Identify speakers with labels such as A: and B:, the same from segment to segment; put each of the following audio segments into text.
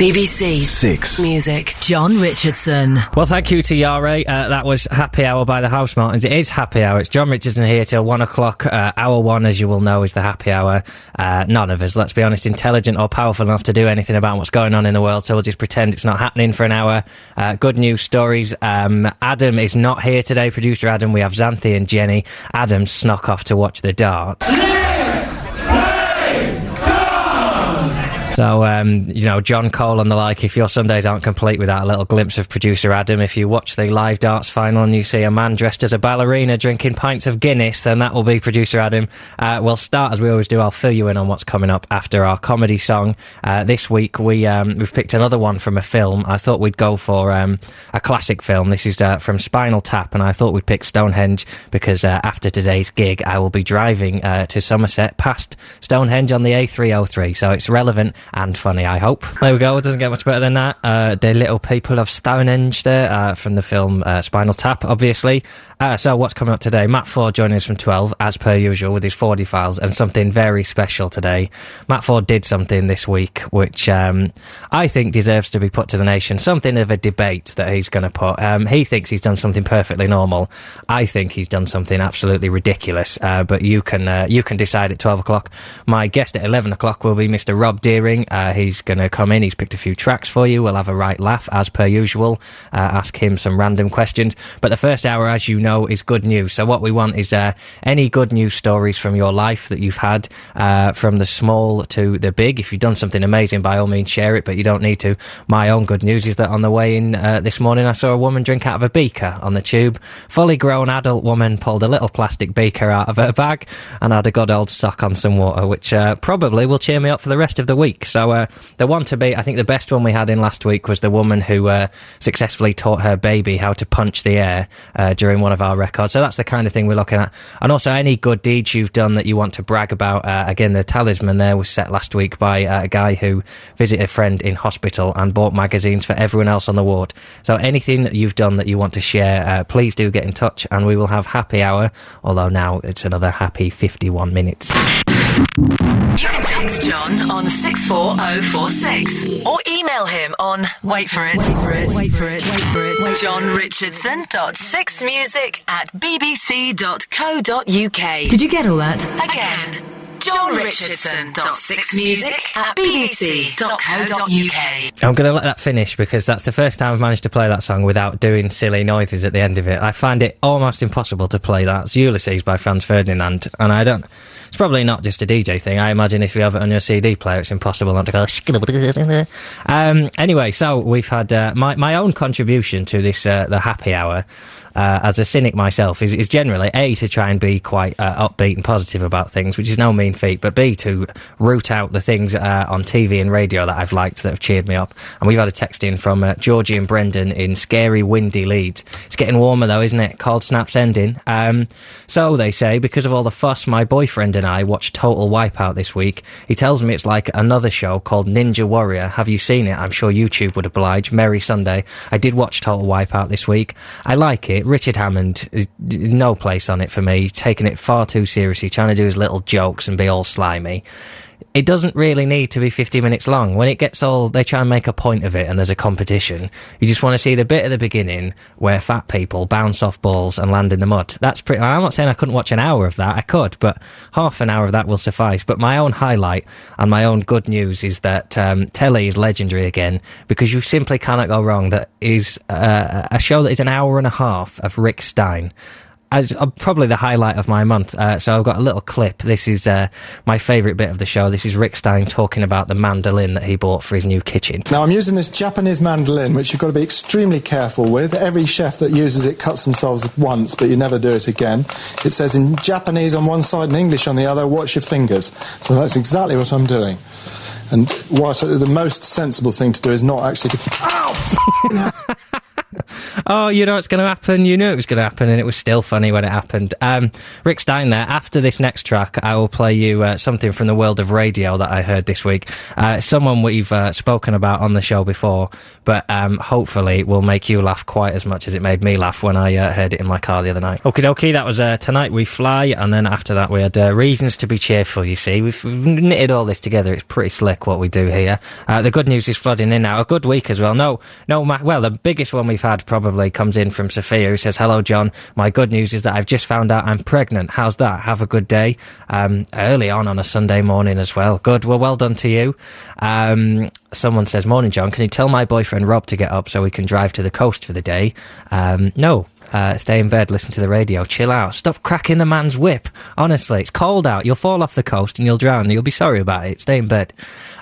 A: BBC
B: Six.
A: Music. Jon Richardson.
C: Well, thank you to Yare. Uh, that was Happy Hour by the Housemartins. It is Happy Hour. It's Jon Richardson here till one o'clock. Uh, hour one, as you will know, is the Happy Hour. Uh, none of us, let's be honest, intelligent or powerful enough to do anything about what's going on in the world, so we'll just pretend it's not happening for an hour. Uh, good news stories. Um, Adam is not here today, producer Adam. We have Xanthi and Jenny. Adam snuck off to watch the darts. So, um, you know, John Cole and the like, if your Sundays aren't complete without a little glimpse of producer Adam, if you watch the live darts final and you see a man dressed as a ballerina drinking pints of Guinness, then that will be producer Adam. Uh, we'll start as we always do. I'll fill you in on what's coming up after our comedy song. Uh, this week, we, um, we've picked another one from a film. I thought we'd go for um, a classic film. This is uh, from Spinal Tap, and I thought we'd pick Stonehenge because uh, after today's gig, I will be driving uh, to Somerset past Stonehenge on the A303. So it's relevant and funny, I hope. There we go. It doesn't get much better than that. Uh, the little people of Stonehenge there uh, from the film uh, Spinal Tap, obviously. Uh, so what's coming up today? Matt Forde joining us from 12, as per usual, with his 40 files and something very special today. Matt Forde did something this week which um, I think deserves to be put to the nation. Something of a debate that he's going to put. Um, he thinks he's done something perfectly normal. I think he's done something absolutely ridiculous. Uh, but you can uh, you can decide at 12 o'clock. My guest at 11 o'clock will be Mr. Rob Deering. Uh, he's going to come in. He's picked a few tracks for you. We'll have a right laugh as per usual. Uh, ask him some random questions. But the first hour, as you know, is good news. So what we want is uh, any good news stories from your life that you've had, uh, from the small to the big. If you've done something amazing, by all means share it. But you don't need to. My own good news is that on the way in uh, this morning, I saw a woman drink out of a beaker on the tube. Fully grown adult woman pulled a little plastic beaker out of her bag and had a good old suck on some water, which uh, probably will cheer me up for the rest of the week. So uh, the one to beat, I think the best one we had in last week was the woman who uh, successfully taught her baby how to punch the air uh, during one of our records. So that's the kind of thing we're looking at. And also any good deeds you've done that you want to brag about. Uh, again, the talisman there was set last week by uh, a guy who visited a friend in hospital and bought magazines for everyone else on the ward. So anything that you've done that you want to share, uh, please do get in touch and we will have happy hour. Although now it's another happy 51 minutes.
A: You can text Jon on 64046 or email him on, wait for it, wait for it, wait for it, wait for it, Jon Richardson dot six music at bbc.co.uk.
D: Did you get all that?
A: Again, Jon Richardson dot six music at bbc.co.uk.
C: I'm going to let that finish because that's the first time I've managed to play that song without doing silly noises at the end of it. I find it almost impossible to play that. It's Ulysses by Franz Ferdinand, and I don't. It's probably not just a DJ thing. I imagine if you have it on your CD player, it's impossible not to go. Um, anyway, so we've had uh, my my own contribution to this uh, the happy hour. Uh, as a cynic myself, is, is generally a to try and be quite uh, upbeat and positive about things, which is no mean feat. But b to root out the things uh, on TV and radio that I've liked that have cheered me up. And we've had a text in from uh, Georgie and Brendan in scary, windy Leeds. It's getting warmer though, isn't it? Cold snaps ending. Um, so they say because of all the fuss, my boyfriend and I watched Total Wipeout this week. He tells me it's like another show called Ninja Warrior. Have you seen it? I'm sure YouTube would oblige. Merry Sunday. I did watch Total Wipeout this week. I like it. Richard Hammond no place on it for me. He's taking it far too seriously, trying to do his little jokes and be all slimy. It doesn't really need to be 50 minutes long. When it gets old, they try and make a point of it and there's a competition. You just want to see the bit at the beginning where fat people bounce off balls and land in the mud. That's pretty, I'm not saying I couldn't watch an hour of that. I could, but half an hour of that will suffice. But my own highlight and my own good news is that um, telly is legendary again because you simply cannot go wrong. That is uh, a show that is an hour and a half of Rick Stein as, uh, probably the highlight of my month. Uh, so I've got a little clip. This is uh, my favourite bit of the show. This is Rick Stein talking about the mandolin that he bought for his new kitchen.
E: Now I'm using this Japanese mandolin, which you've got to be extremely careful with. Every chef that uses it cuts themselves once, but you never do it again. It says in Japanese on one side and English on the other, watch your fingers. So that's exactly what I'm doing. And whilst the most sensible thing to do is not actually to... Ow!
C: oh, you know it's going to happen. You knew it was going to happen, and it was still funny when it happened. Um, Rick Stein there. After this next track, I will play you uh, something from the world of radio that I heard this week. Uh, someone we've uh, spoken about on the show before, but um, hopefully will make you laugh quite as much as it made me laugh when I uh, heard it in my car the other night. Okie dokie, that was uh, Tonight We Fly, and then after that we had uh, Reasons to Be Cheerful, you see. We've, knitted all this together. It's pretty slick what we do here. the good news is flooding in now. A good week as well. No, no, well, the biggest one we've had probably comes in from Sophia, who says, Hello, Jon. My good news is that I've just found out I'm pregnant. How's that? Have a good day. Um, early on on a Sunday morning as well. Good. Well, well done to you. Um, someone says, Morning, Jon. Can you tell my boyfriend Rob to get up so we can drive to the coast for the day? Um, no. Uh, stay in bed, listen to the radio, chill out. Stop cracking the man's whip. Honestly, it's cold out. You'll fall off the coast and you'll drown. You'll be sorry about it. Stay in bed.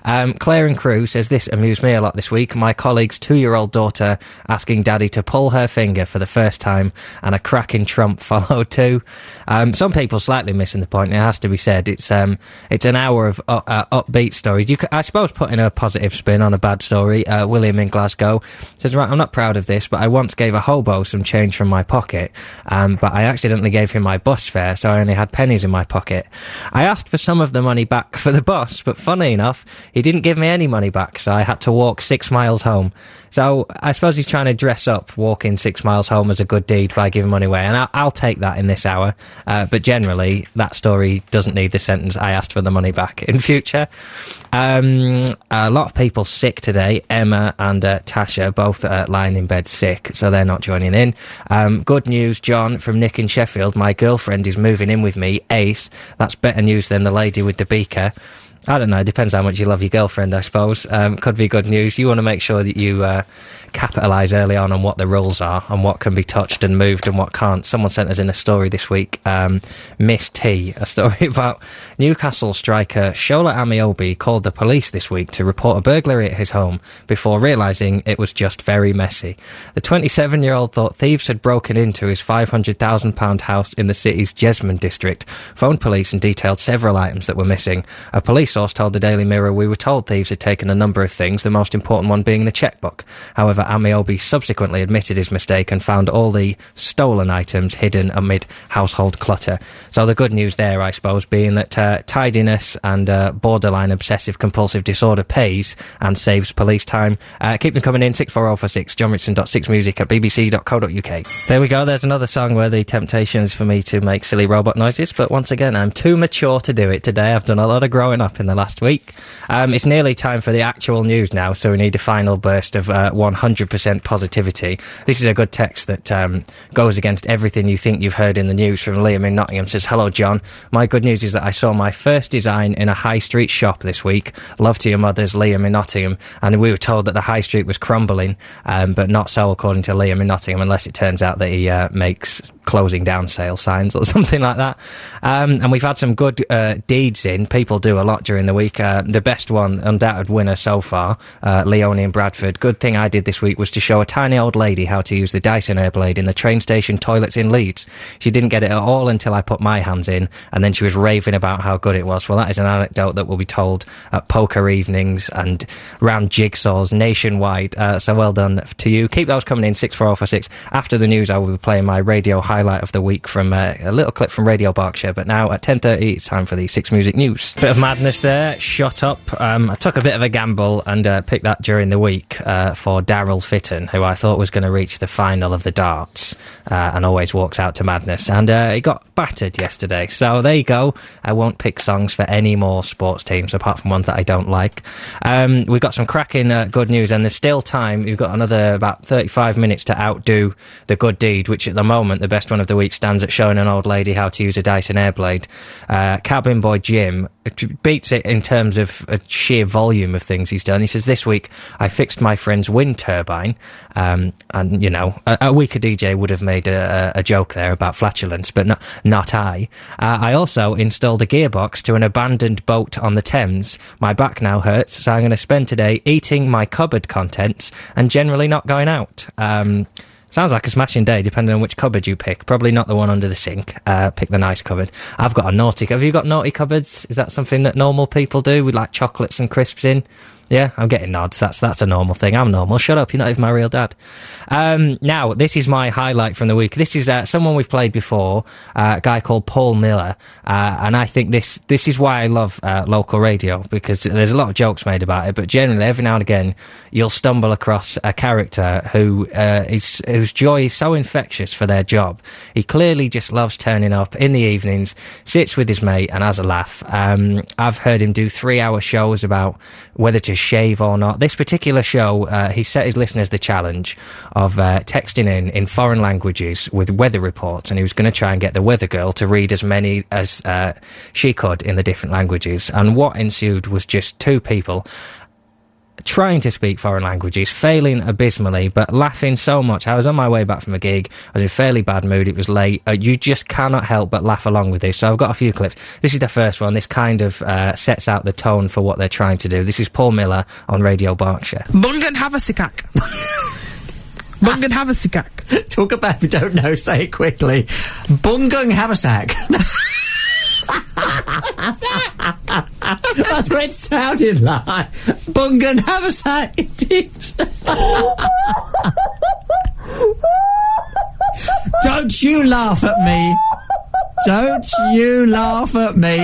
C: Um, Claire and Crew says this amused me a lot this week. My colleague's two-year-old daughter asking daddy to pull her finger for the first time, and a cracking trump followed too. Um, some people slightly missing the point. It has to be said. It's um, it's an hour of uh, uh, upbeat stories. You, I suppose, putting a positive spin on a bad story. Uh, William in Glasgow says, "Right, I'm not proud of this, but I once gave a hobo some change from my pocket, um, but I accidentally gave him my bus fare, so I only had pennies in my pocket. I asked for some of the money back for the bus, but funny enough." He didn't give me any money back, so I had to walk six miles home. So I suppose he's trying to dress up walking six miles home as a good deed by giving money away, and I'll, I'll take that in this hour. Uh, but generally, that story doesn't need the sentence "I asked for the money back" in future. Um, a lot of people sick today. Emma and uh, Tasha both uh, lying in bed sick, so they're not joining in. Um, good news, Jon from Nick in Sheffield. My girlfriend is moving in with me. Ace. That's better news than the lady with the beaker. I don't know. It depends how much you love your girlfriend, I suppose. Um, could be good news. You want to make sure that you uh, capitalise early on on what the rules are and what can be touched and moved and what can't. Someone sent us in a story this week, um, Miss T, a story about Newcastle striker Shola Ameobi called the police this week to report a burglary at his home before realising it was just very messy. The 27 year old thought thieves had broken into his £500,000 house in the city's Jesmond district, phoned police and detailed several items that were missing. A police source told the Daily Mirror we were told thieves had taken a number of things, the most important one being the checkbook. However, Ameobi subsequently admitted his mistake and found all the stolen items hidden amid household clutter. So the good news there, I suppose, being that uh, tidiness and uh, borderline obsessive compulsive disorder pays and saves police time. Uh, keep them coming in, 64046, johnrichson.6music at bbc.co.uk. There we go, there's another song where the temptation is for me to make silly robot noises, but once again, I'm too mature to do it today. I've done a lot of growing up in in the last week. Um, it's nearly time for the actual news now, so we need a final burst of uh, 100% positivity. This is a good text that um, goes against everything you think you've heard in the news from Liam in Nottingham. Says, "Hello, Jon. My good news is that I saw my first design in a high street shop this week. Love to your mother's, Liam in Nottingham. And we were told that the high street was crumbling, um, but not so according to Liam in Nottingham, unless it turns out that he uh, makes closing down sale signs or something like that. Um, and we've had some good uh, deeds in. People do a lot during the week. Uh, the best one, undoubted winner so far, uh, Leonie in Bradford. Good thing I did this week was to show a tiny old lady how to use the Dyson Airblade in the train station toilets in Leeds. She didn't get it at all until I put my hands in, and then she was raving about how good it was. Well, that is an anecdote that will be told at poker evenings and round jigsaws nationwide. Uh, so well done to you. Keep those coming in, 64046. After the news, I will be playing my radio highlight of the week from uh, a little clip from Radio Berkshire. But now at 10.30, it's time for the Six Music News. Bit of madness there. Shut up. Um, I took a bit of a gamble and uh, picked that during the week uh, for Darryl Fitton, who I thought was going to reach the final of the darts uh, and always walks out to madness. And uh, he got battered yesterday. So there you go. I won't pick songs for any more sports teams apart from ones that I don't like. Um, we've got some cracking uh, good news, and there's still time. You've got another about 35 minutes to outdo the good deed, which at the moment the best one of the week stands at showing an old lady how to use a Dyson Airblade. Uh, Cabin Boy Jim beats it in terms of a sheer volume of things he's done. He says, This week I fixed my friend's wind turbine. Um, and, you know, a, a, weaker DJ would have made a, a, joke there about flatulence, but not, not I. Uh, I also installed a gearbox to an abandoned boat on the Thames. My back now hurts, so I'm going to spend today eating my cupboard contents and generally not going out. Um, Sounds like a smashing day, depending on which cupboard you pick. Probably not the one under the sink. Uh, pick the nice cupboard. I've got a naughty. Have you got naughty cupboards? Is that something that normal people do We like chocolates and crisps in? Yeah, I'm getting nods. That's that's a normal thing. I'm normal. Shut up. You're not even my real dad. Um, now, this is my highlight from the week. This is uh, someone we've played before, uh, a guy called Paul Miller, uh, and I think this this is why I love uh, local radio because there's a lot of jokes made about it, but generally every now and again you'll stumble across a character who uh, is whose joy is so infectious for their job. He clearly just loves turning up in the evenings, sits with his mate, and has a laugh. Um, I've heard him do three hour shows about whether to shave or not. This particular show, uh, he set his listeners the challenge of uh, texting in in foreign languages with weather reports, and he was going to try and get the weather girl to read as many as uh, she could in the different languages. And what ensued was just two people trying to speak foreign languages, failing abysmally, but laughing so much. I was on my way back from a gig. I was in fairly bad mood. It was late. Uh, you just cannot help but laugh along with this. So I've got a few clips. This is the first one. This kind of uh, sets out the tone for what they're trying to do. This is Paul Miller on Radio Berkshire.
B: Bungan Havasikak. Bungan Havasikak.
D: Talk about if you don't know, say it quickly. Bungung Haversack. That's what it sounded like. Bungan Haversack. It is. Don't you laugh at me. Don't you laugh at me.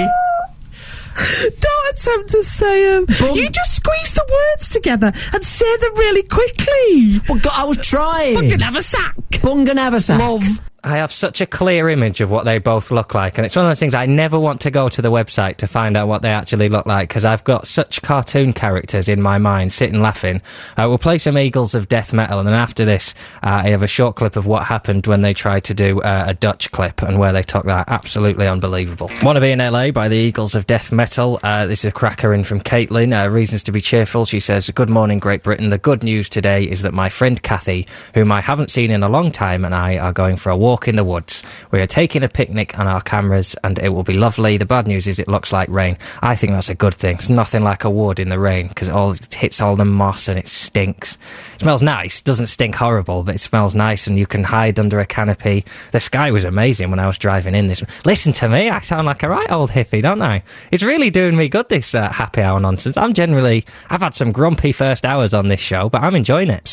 B: Don't attempt to say them.
D: Bung-
B: you just squeeze the words together and say them really quickly.
D: Well, God, I was trying.
B: Bungan Havasak.
D: Bungan Haversack.
B: Love.
C: I have such a clear image of what they both look like, and it's one of those things I never want to go to the website to find out what they actually look like because I've got such cartoon characters in my mind sitting laughing. Uh, we'll play some Eagles of Death Metal, and then after this, uh, I have a short clip of what happened when they tried to do uh, a Dutch clip and where they took that. Absolutely unbelievable. Want to be in LA by the Eagles of Death Metal. Uh, this is a cracker in from Caitlin. Uh, reasons to be cheerful. She says, Good morning, Great Britain. The good news today is that my friend Kathy, whom I haven't seen in a long time, and I are going for a walk in the woods. We are taking a picnic on our cameras, and it will be lovely. The bad news is it looks like rain. I think that's a good thing. It's nothing like a wood in the rain because it all it hits all the moss and it stinks. It smells nice. Doesn't stink horrible, but it smells nice, and you can hide under a canopy. The sky was amazing when I was driving in this. Listen to me. I sound like a right old hippie, don't I? It's really doing me good. This uh, happy hour nonsense. I'm generally. I've had some grumpy first hours on this show, but I'm enjoying it.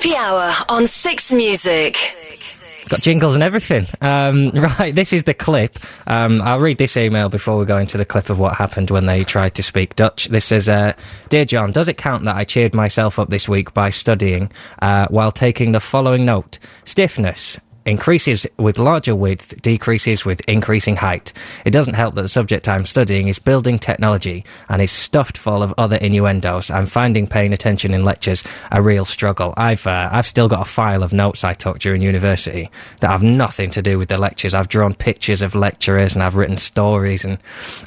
A: Happy Hour on Six Music.
C: Got jingles and everything. Um, right, this is the clip. Um, I'll read this email before we go into the clip of what happened when they tried to speak Dutch. This says, uh, Dear Jon, does it count that I cheered myself up this week by studying uh, while taking the following note? Stiffness. Increases with larger width, decreases with increasing height. It doesn't help that the subject I'm studying is building technology and is stuffed full of other innuendos. I'm finding paying attention in lectures a real struggle. I've uh, I've still got a file of notes I took during university that have nothing to do with the lectures. I've drawn pictures of lecturers and I've written stories, and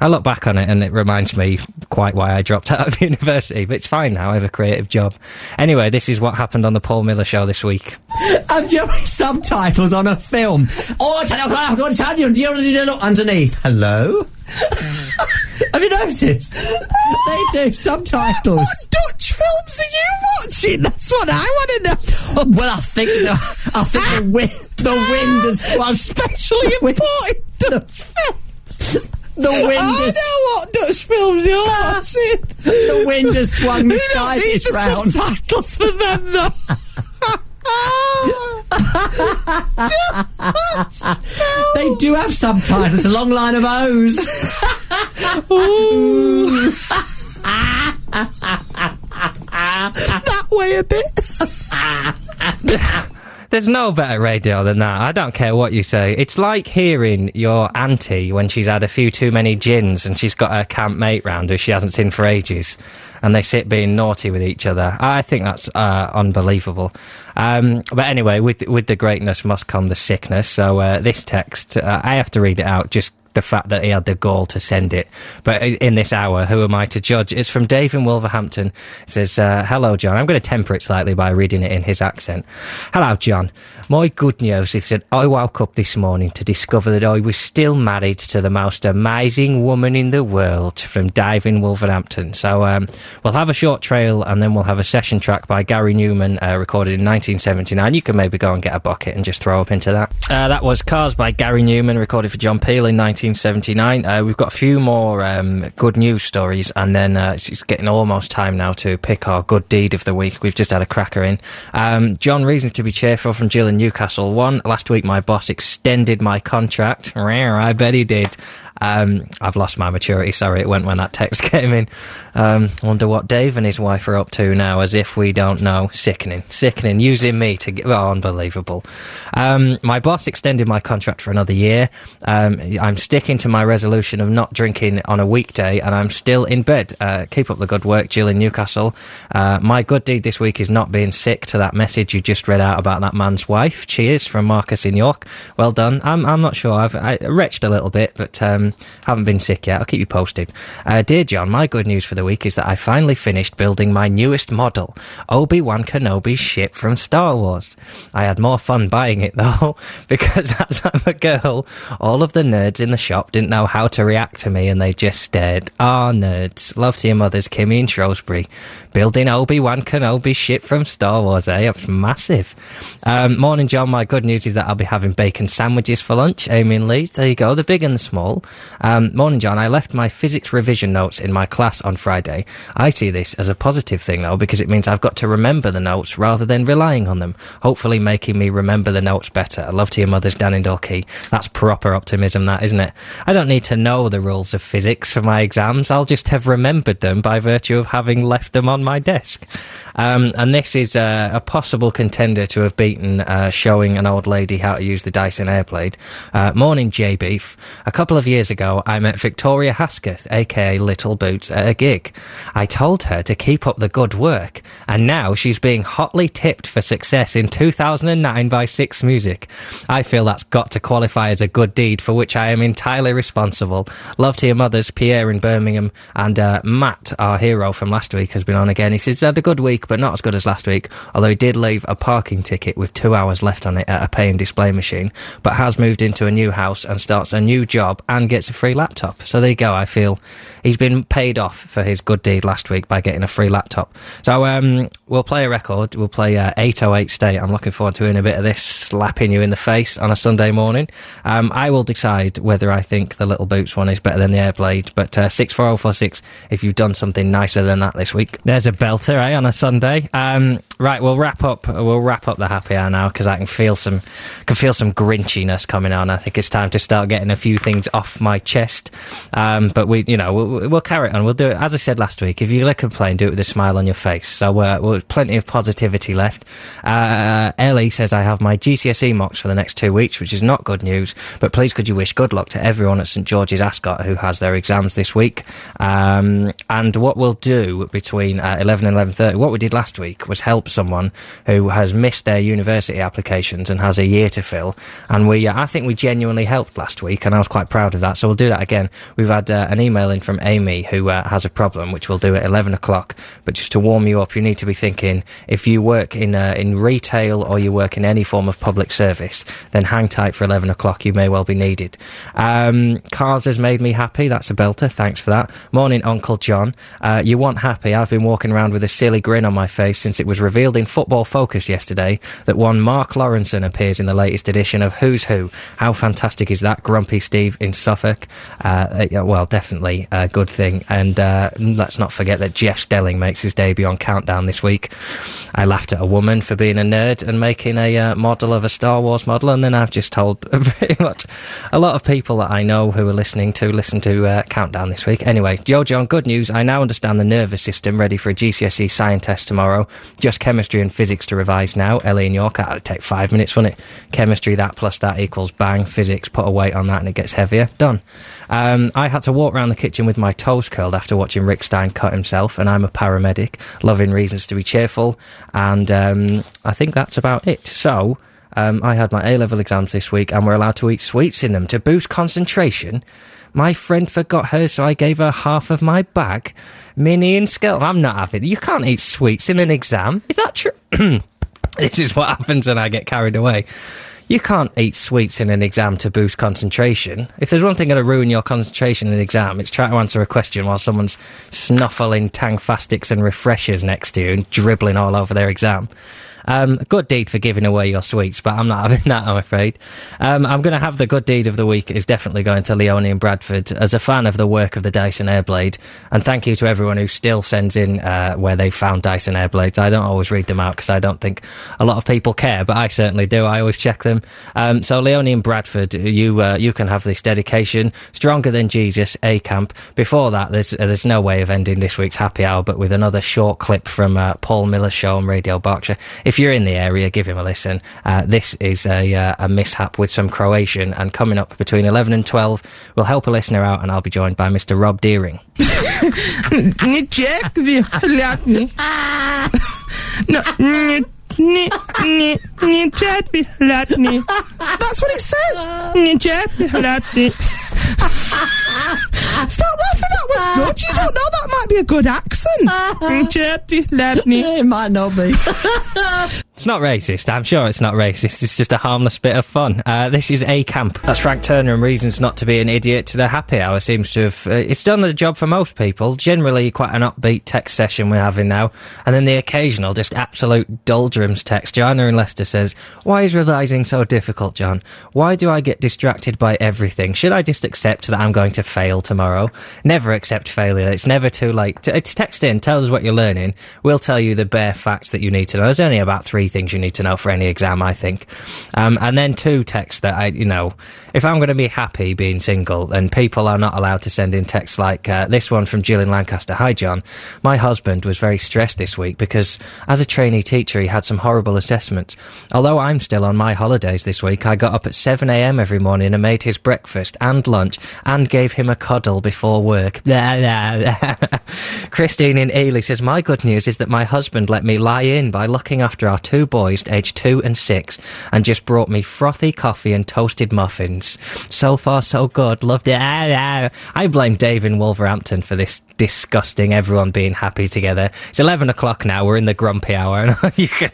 C: I look back on it and it reminds me quite why I dropped out of university. But it's fine now. I have a creative job. Anyway, this is what happened on the Paul Miller show this week.
D: I'm doing subtitles on a film. Oh, I tell you, I'm going to tell you, do you look underneath? Hello? Have you noticed? They do subtitles.
B: What Dutch films are you watching? That's what I want to know.
D: Well, I think the, I think the wind, the wind has swung.
B: Especially
D: The wind-
B: important Dutch films.
D: The wind
B: I
D: has,
B: know what Dutch films you're watching.
D: the wind has swung the
B: You don't
D: sky
B: need
D: dish
B: the
D: round.
B: subtitles for them, though. Oh!
D: They do have subtitles. A long line of O's.
B: that way a bit.
C: There's no better radio than that. I don't care what you say. It's like hearing your auntie when she's had a few too many gins and she's got her camp mate round who she hasn't seen for ages, and they sit being naughty with each other. I think that's uh, unbelievable. Um, but anyway, with with the greatness must come the sickness. So uh, this text, uh, I have to read it out. Just the fact that he had the gall to send it. But in this hour, who am I to judge? It's from Dave in Wolverhampton. It says, uh, Hello, Jon. I'm going to temper it slightly by reading it in his accent. Hello, Jon. My good news is that I woke up this morning to discover that I was still married to the most amazing woman in the world from Dave in Wolverhampton. So um, we'll have a short trail and then we'll have a session track by Gary Numan uh, recorded in 1979. You can maybe go and get a bucket and just throw up into that. Uh, that was Cars by Gary Numan recorded for John Peel in 1979. 1979. Uh, we've got a few more um, good news stories, and then uh, it's, it's getting almost time now to pick our good deed of the week. We've just had a cracker in. Um, Jon, reasons to be cheerful from Jill in Newcastle. One, last week my boss extended my contract. I bet he did. Um, I've lost my maturity. Sorry, it went when that text came in. Um, wonder what Dave and his wife are up to now, as if we don't know. Sickening, sickening. Using me to get, oh, unbelievable. Um, my boss extended my contract for another year. Um, I'm sticking to my resolution of not drinking on a weekday, and I'm still in bed. Uh, keep up the good work, Jill in Newcastle. Uh, my good deed this week is not being sick to that message you just read out about that man's wife. Cheers from Marcus in York. Well done. I'm, I'm not sure. I've I retched a little bit, but um, haven't been sick yet. I'll keep you posted. Uh, dear Jon, my good news for the week is that I finally finished building my newest model, Obi Wan Kenobi's ship from Star Wars. I had more fun buying it though, because as I'm a girl, all of the nerds in the shop didn't know how to react to me and they just stared. Ah, nerds. Love to your mothers, Kimmy and Shrewsbury. Building Obi Wan Kenobi ship from Star Wars, eh? It's massive. Um, morning, Jon. My good news is that I'll be having bacon sandwiches for lunch. Amy and. There you go, the big and the small. Um, morning, Jon. I left my physics revision notes in my class on Friday. I see this as a positive thing, though, because it means I've got to remember the notes rather than relying on them, hopefully making me remember the notes better. I love to your mother's Dan and Dorkey. That's proper optimism, that, isn't it? I don't need to know the rules of physics for my exams. I'll just have remembered them by virtue of having left them on my desk. Um, and this is uh, a possible contender to have beaten uh, showing an old lady how to use the Dyson Airblade. Uh, morning, J Beef. A couple of years ago, I met Victoria Hesketh, aka Little Boots, at a gig. I told her to keep up the good work, and now she's being hotly tipped for success in 2009 by Six Music. I feel that's got to qualify as a good deed for which I am entirely responsible. Love to your mothers, Pierre in Birmingham, and uh, Matt, our hero from last week, has been on again. He says, had a good week, but not as good as last week, although he did leave a parking ticket with two hours left on it at a pay and display machine, but has moved into a new house and starts a new job and gets a free laptop. So there you go. I feel he's been paid off for his good deed last week by getting a free laptop. So um, we'll play a record. We'll play uh, 808 State. I'm looking forward to hearing a bit of this slapping you in the face on a Sunday morning. Um, I will decide whether I think the Little Boots one is better than the Airblade, but uh, 64046 if you've done something nicer than that this week. There's a belter, eh, on a Sunday. Um, right, we'll wrap up. We'll wrap up the happy hour now because I can feel some can feel some grinchiness coming on. I think it's time to start getting a few things off my chest. Um, but we, you know, we'll, we'll carry on. We'll do it as I said last week. If you're gonna complain, do it with a smile on your face. So uh, well, plenty of positivity left. Uh, Ellie says I have my GCSE mocks for the next two weeks, which is not good news. But please, could you wish good luck to everyone at St George's Ascot who has their exams this week? Um, and what we'll do between uh, 11 and 11.30, what we did last week was help someone who has missed their university applications and has a year to fill. And we, uh, I think we genuinely helped last week, and I was quite proud of that. So we'll do that again. We've had uh, an email in from Amy who uh, has a problem, which we'll do at 11 o'clock. But just to warm you up, you need to be thinking if you work in uh, in retail or you work in any form of public service, then hang tight for 11 o'clock. You may well be needed. Um, Cars has made me happy. That's a belter. Thanks for that. Morning, Uncle Jon. Uh, you want happy? I've been walking around with a silly grin on my face since it was revealed in Football Focus yesterday that one Mark Lawrenson appears in the latest edition of Who's Who. How fantastic is that? Grumpy Steve in Suffolk. Uh, well, definitely a good thing. And uh, let's not forget that Jeff Stelling makes his debut on Countdown this week. I laughed at a woman for being a nerd and making a uh, model of a Star Wars model, and then I've just told pretty much a lot of people that I know who are listening to listen to uh, Countdown this week. Anyway, Joe Jon, good news. I now understand the nervous system ready for a GCSE science test tomorrow. Just chemistry and physics to revise now. Ellie in York, that'll take five minutes, wouldn't it? Chemistry, that plus that equals bang. Physics, put a weight on that and it gets heavier. Done. Um, I had to walk around the kitchen with my toes curled after watching Rick Stein cut himself, and I'm a paramedic, loving reasons to be cheerful, and um, I think that's about it. So, um, I had my A level exams this week, and we're allowed to eat sweets in them to boost concentration. My friend forgot hers, so I gave her half of my bag. Minnie and Skell, I'm not having. You can't eat sweets in an exam. Is that true? this is what happens when I get carried away. You can't eat sweets in an exam to boost concentration. If there's one thing going to ruin your concentration in an exam, it's trying to answer a question while someone's snuffling Tangfastics and refreshers next to you and dribbling all over their exam. Um, good deed for giving away your sweets, but I'm not having that, I'm afraid. Um, I'm going to have the good deed of the week is definitely going to Leonie and Bradford as a fan of the work of the Dyson Airblade. And thank you to everyone who still sends in uh, where they found Dyson Airblades. I don't always read them out because I don't think a lot of people care, but I certainly do. I always check them. Um, so Leonie and Bradford, you uh, you can have this dedication. Stronger than Jesus, A Camp. Before that, there's uh, there's no way of ending this week's happy hour, but with another short clip from uh, Paul Miller's show on Radio Berkshire. If you're in the area, give him a listen. Uh, this is a, uh, a mishap with some Croatian, and coming up between 11 and 12, we'll help a listener out, and I'll be joined by Mr. Rob Deering.
B: No. That's what it says. Nie czekaj, lat mnie. Stop laughing, that was good. You don't know that might be a good accent. Czekaj.
D: It might not be.
C: It's not racist. I'm sure it's not racist. It's just a harmless bit of fun. Uh, this is A Camp. That's Frank Turner and Reasons Not to Be an Idiot. To the happy hour seems to have. Uh, it's done the job for most people. Generally, quite an upbeat text session we're having now. And then the occasional, just absolute doldrums text. Joanna in Leicester says, Why is revising so difficult, Jon? Why do I get distracted by everything? Should I just accept that I'm going to fail tomorrow? Never accept failure. It's never too late. T- to text in, tell us what you're learning. We'll tell you the bare facts that you need to know. There's only about three things you need to know for any exam, I think. Um, and then two texts that I, you know, if I'm going to be happy being single, then people are not allowed to send in texts like uh, this one from Jill in Lancaster. Hi, Jon. My husband was very stressed this week because as a trainee teacher, he had some horrible assessments. Although I'm still on my holidays this week, I got up at 7am every morning and made his breakfast and lunch and gave him a cuddle before work. Christine in Ely says, My good news is that my husband let me lie in by looking after our two boys, aged two and six, and just brought me frothy coffee and toasted muffins. So far, so good. Loved it. I blame Dave in Wolverhampton for this disgusting everyone being happy together. It's 11 o'clock now. We're in the grumpy hour and you can,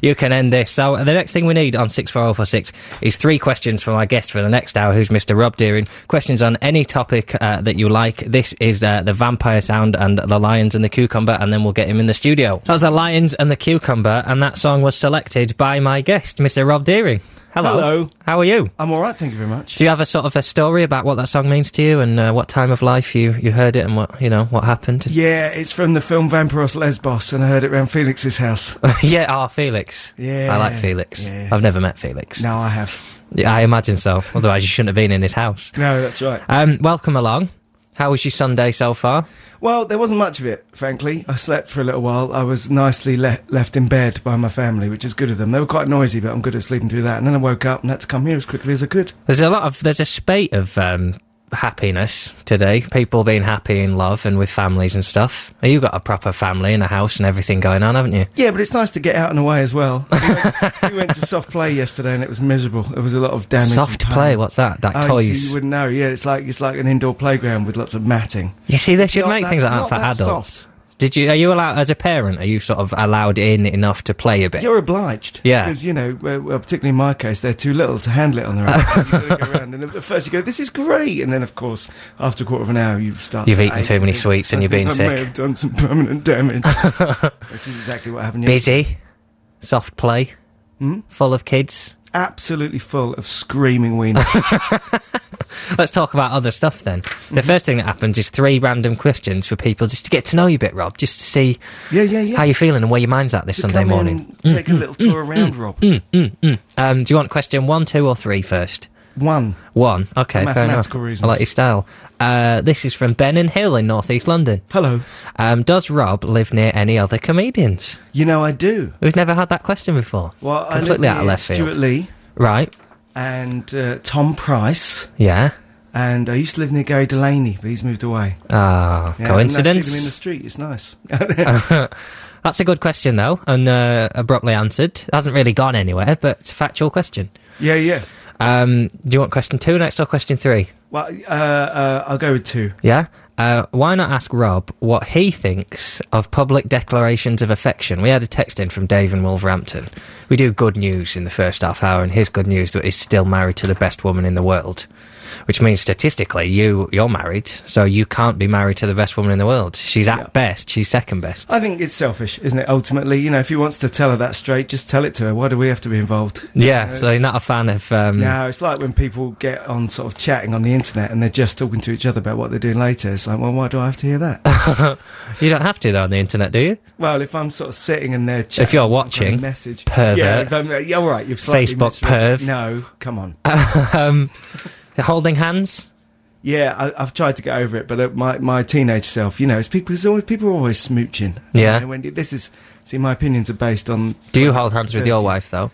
C: you can end this. So the next thing we need on 64046 is three questions from our guest for the next hour, who's Mr. Rob Deering. Questions on any topic uh, that you like. This is uh, the vampire sound and the lions and the cucumber, and then we'll get him in the studio. That's the lions and the cucumber, and that song was selected by my guest, Mr. Rob Deering. Hello.
F: Hello.
C: How are you?
F: I'm all right, thank you very much.
C: Do you have a sort of a story about what that song means to you and uh, what time of life you, you heard it and what you know what happened?
F: Yeah, it's from the film Vampyros Lesbos, and I heard it around Felix's house.
C: yeah, oh Felix.
F: Yeah,
C: I like Felix.
F: yeah.
C: I've never met Felix.
F: No, I have.
C: Yeah, I imagine so. Otherwise, you shouldn't have been in his house.
F: No, that's right.
C: Um, welcome along. How was your Sunday so far?
F: Well, there wasn't much of it, frankly. I slept for a little while. I was nicely le- left in bed by my family, which is good of them. They were quite noisy, but I'm good at sleeping through that. And then I woke up and had to come here as quickly as I could.
C: There's a lot of there's a spate of um, happiness today. People being happy in love and with families and stuff. You got a proper family and a house and everything going on, haven't you?
F: Yeah, but it's nice to get out and away as well. We went, we went to soft play yesterday and it was miserable. There was a lot of damage.
C: Soft play. What's that? Like
F: Oh, you,
C: toys.
F: see, you wouldn't know. Yeah, it's like it's like an indoor playground with lots of matting.
C: You see, they should make things like that for adults.
F: soft.
C: Did you? Are you allowed as a parent? Are you sort of allowed in enough to play a bit?
F: You're obliged.
C: Yeah.
F: Because, you know, well, particularly in my case, they're too little to handle it on their own. So you've got to go around, and at first you go, this is great. And then, of course, after a quarter of an hour, you start
C: You've eaten too many sweets and you're being
F: sick. I may have done some permanent damage. Which is exactly what happened yesterday.
C: Busy, soft play,
F: Hmm?
C: full of kids.
F: Absolutely full of screaming wieners.
C: Let's talk about other stuff then. The
F: Mm-hmm.
C: first thing that happens is three random questions for people just to get to know you a bit, Rob, just to see
F: yeah, yeah, yeah.
C: how you're feeling and where your mind's at this Sunday
F: in
C: morning.
F: take a mm, mm, little tour mm, around, Rob.
C: Um, do you want question one, two, or three first?
F: One.
C: One. Okay,
F: For
C: fair enough.
F: mathematical reasons.
C: I like your style. Uh, this is from Ben and Hill in North East London.
F: Hello.
C: Um, does Rob live near any other comedians?
F: You know, I do.
C: We've never had that question before.
F: Well, I live
C: Completely out of left field.
F: Stewart Lee
C: Right.
F: and uh, Tom Price.
C: Yeah.
F: And I used to live near Gary Delaney, but he's moved away.
C: Ah,
F: Yeah, and I see them in the
C: coincidence.
F: street. It's nice.
C: That's a good question, though, and uh, abruptly answered. Hasn't really gone anywhere, but it's a factual question.
F: yeah, yeah.
C: Um, do you want question two next or question three?
F: Well, uh, uh, I'll go with two.
C: Yeah. Uh, why not ask Rob what he thinks of public declarations of affection? We had a text in from Dave in Wolverhampton. We do good news in the first half hour, and his good news that he's still married to the best woman in the world. Which means statistically you you're married, so you can't be married to the best woman in the world. She's at
F: Yeah.
C: best, she's second best.
F: I think it's selfish, isn't it? Ultimately, you know, if he wants to tell her that straight, just tell it to her. Why do we have to be involved?
C: Yeah,
F: You know,
C: so you're not a fan of. Um,
F: No, it's like when people get on sort of chatting on the internet and they're just talking to each other about what they're doing later. It's like, well, why do I have to hear that?
C: You don't have to though on the internet, do you?
F: well, if I'm sort of sitting in chatting,
C: If you're
F: some kind of
C: watching,
F: message,
C: pervert.
F: yeah, if I'm, yeah, all right, you've
C: Facebook
F: misread-
C: perv.
F: No, come on.
C: um, holding hands.
F: Yeah, I, I've tried to get over it, but uh, my my teenage self, you know, it's people. It's always people are always smooching.
C: Yeah.
F: You know, when this is, see, my opinions are based on.
C: Do you hold hands with your wife though?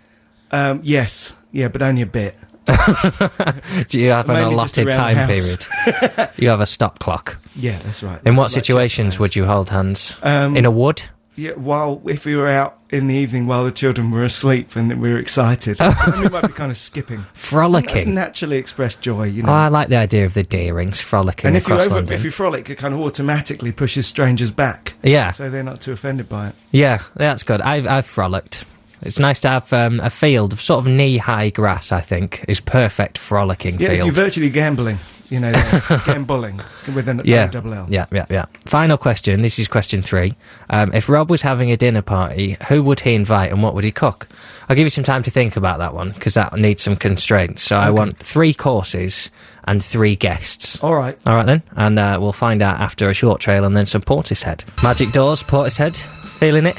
F: Um, yes, yeah, but only a bit.
C: Do you have an allotted time period? you have a stop clock.
F: Yeah, that's right.
C: In what
F: Like
C: situations would you hold hands?
F: Um,
C: In a wood?
F: Yeah, while if we were out in the evening while the children were asleep and we were excited, we might be kind of skipping.
C: frolicking.
F: That's naturally expressed joy, you
C: Oh,
F: know.
C: I like the idea of the deerings frolicking
F: and if you over,
C: London.
F: if you frolic, it kind of automatically pushes strangers back,
C: yeah,
F: so they're not too offended by it.
C: yeah, that's good. I've, I've frolicked. It's nice to have um, a field of sort of knee-high grass. I think is perfect frolicking
F: Yeah, you're virtually gambling, you know, there. gambling with a
C: Yeah.
F: double L.
C: Yeah, yeah, yeah. Final question. This is question three. Um, if Rob was having a dinner party, who would he invite and what would he cook? I'll give you some time to think about that one because that needs some constraints. So I want three courses and three guests.
F: All right.
C: All right then, and uh, we'll find out after a short trail and then some Portishead. Magic Doors, Portishead, feeling it?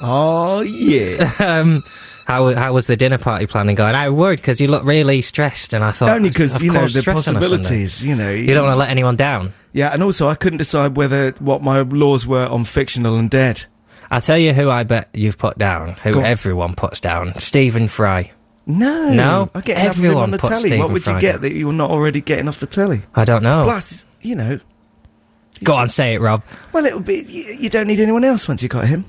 F: Oh yeah.
C: Um, how how was the dinner party planning going? I worried because you look really stressed, and I thought
F: Only because you know the
C: stress on a Sunday.
F: possibilities. You know,
C: You don't want to let anyone down.
F: Yeah, and also I couldn't decide whether what my laws were on fictional and dead.
C: I'll tell you who I bet you've put down, who
F: Go on.
C: everyone puts down. Stephen Fry.
F: No,
C: No?
F: I get
C: Everyone
F: on the
C: puts
F: telly.
C: Stephen
F: what would
C: Fry
F: you get
C: down.
F: that you're not already getting off the telly?
C: I don't know.
F: Plus, you know,
C: Go on, say it, Rob.
F: well, it would be. You, you don't need anyone else once you got him.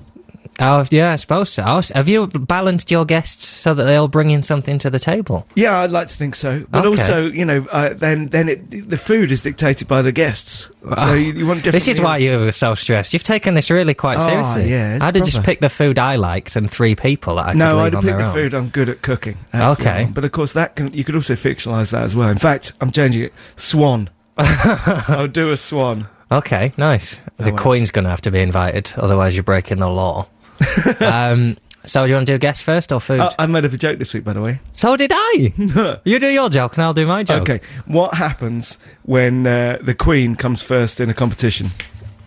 C: Oh, yeah, I suppose so. Have you balanced your guests so that they all bring in something to the table?
F: Yeah, I'd like to think so. But
C: Okay.
F: also, you know, uh, then then it, the food is dictated by the guests. So you, you want different.
C: This is why you were so stressed. You've taken this really quite
F: Oh,
C: seriously.
F: yeah,
C: I'd have just picked the food I liked and three people that I could
F: No, I'd pick the
C: own.
F: food I'm good at cooking.
C: Okay.
F: But of course, that can you could also fictionalise that as well. In fact, I'm changing it. Swan. I'll do a swan.
C: Okay, nice. the
F: well.
C: Queen's going to have to be invited, otherwise you're breaking the law. um, so do you want to do a guest first or food?
F: Uh, I made up a joke this week, by the way.
C: so did I. you do your joke and I'll do my joke.
F: Okay, what happens when uh, the Queen comes first in a competition?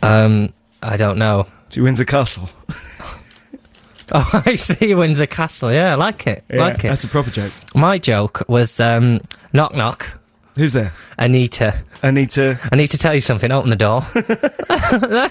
C: Um, I don't know.
F: She wins a castle.
C: Oh, I see. Windsor Castle. Yeah, I like it.
F: Yeah,
C: like it.
F: That's a proper joke.
C: My joke was um, knock knock.
F: Who's there?
C: Anita.
F: Anita.
C: I need to tell you something. Open the door.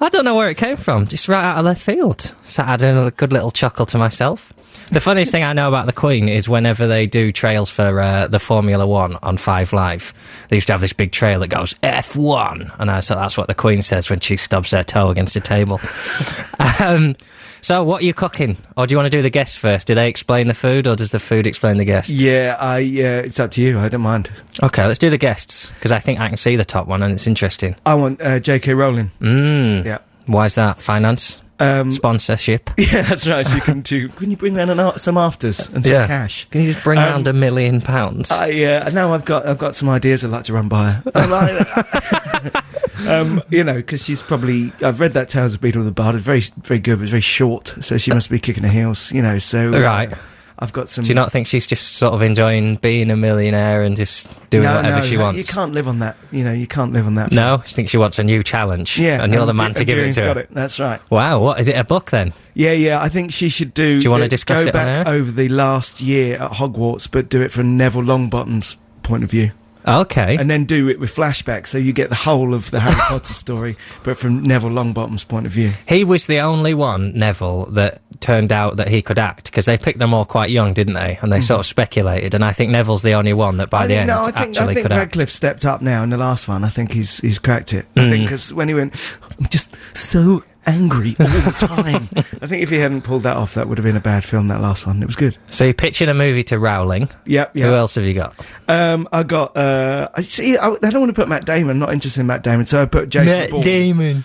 C: I don't know where it came from. Just right out of left field. Sat had a good little chuckle to myself. The funniest thing I know about the Queen is whenever they do trails for uh, the Formula One on Five Live, they used to have this big trail that goes F1, and I so that's what the Queen says when she stubs her toe against a table. um, so, what are you cooking, or do you want to do the guests first? Do they explain the food, or does the food explain the guests?
F: Yeah, I. Uh, it's up to you. I don't mind.
C: Okay, let's do the guests because I think I can see the top one and it's interesting.
F: I want uh, J.K. Rowling.
C: Mm.
F: Yeah.
C: Why is that? Finance?
F: Um,
C: Sponsorship?
F: yeah, that's right. So you can do. Can you bring round an, some afters and some
C: Yeah.
F: cash?
C: Can you just bring
F: Um,
C: around a million pounds?
F: I uh, now I've got I've got some ideas I'd like to run by her. Um, you know, because she's probably I've read that Tales of Beedle the Bard. It's very very good, but it's very short, so she must be kicking her heels. You know, so uh,
C: Right.
F: I've got some.
C: Do you not think she's just sort of enjoying being a millionaire and just doing
F: no,
C: whatever
F: no,
C: she
F: no,
C: wants?
F: You can't live on that. You know, you can't live on that.
C: No, she thinks she wants a new challenge.
F: Yeah,
C: and you're the man to give it to
F: got
C: her.
F: it. That's right.
C: Wow, what is it? A book then?
F: Yeah, yeah. I think she should do.
C: Do you wanna
F: uh,
C: discuss
F: go
C: it
F: back over the last year at Hogwarts, but do it from Neville Longbottom's point of view,
C: Okay.
F: and then do it with flashbacks, so you get the whole of the Harry Potter story, but from Neville Longbottom's point of view.
C: he was the only one, Neville, that turned out that he could act because they picked them all quite young, didn't they? And they sort of speculated. And I think Neville's the only one that by
F: Mm-hmm. I
C: the
F: think,
C: end
F: no, I think,
C: actually
F: I think
C: could act.
F: Radcliffe stepped up now in the last one. I think he's he's cracked it. I
C: Mm.
F: think because when he went, I'm just so angry all the time. I think if he hadn't pulled that off, that would have been a bad film. That last one, it was good.
C: So you're pitching a movie to Rowling.
F: Yep,
C: Who else have you got?
F: Um, I got. Uh, I see. I, I don't want to put Matt Damon. I'm not interested in Matt Damon, so I put Jason Bourne.
C: Damon.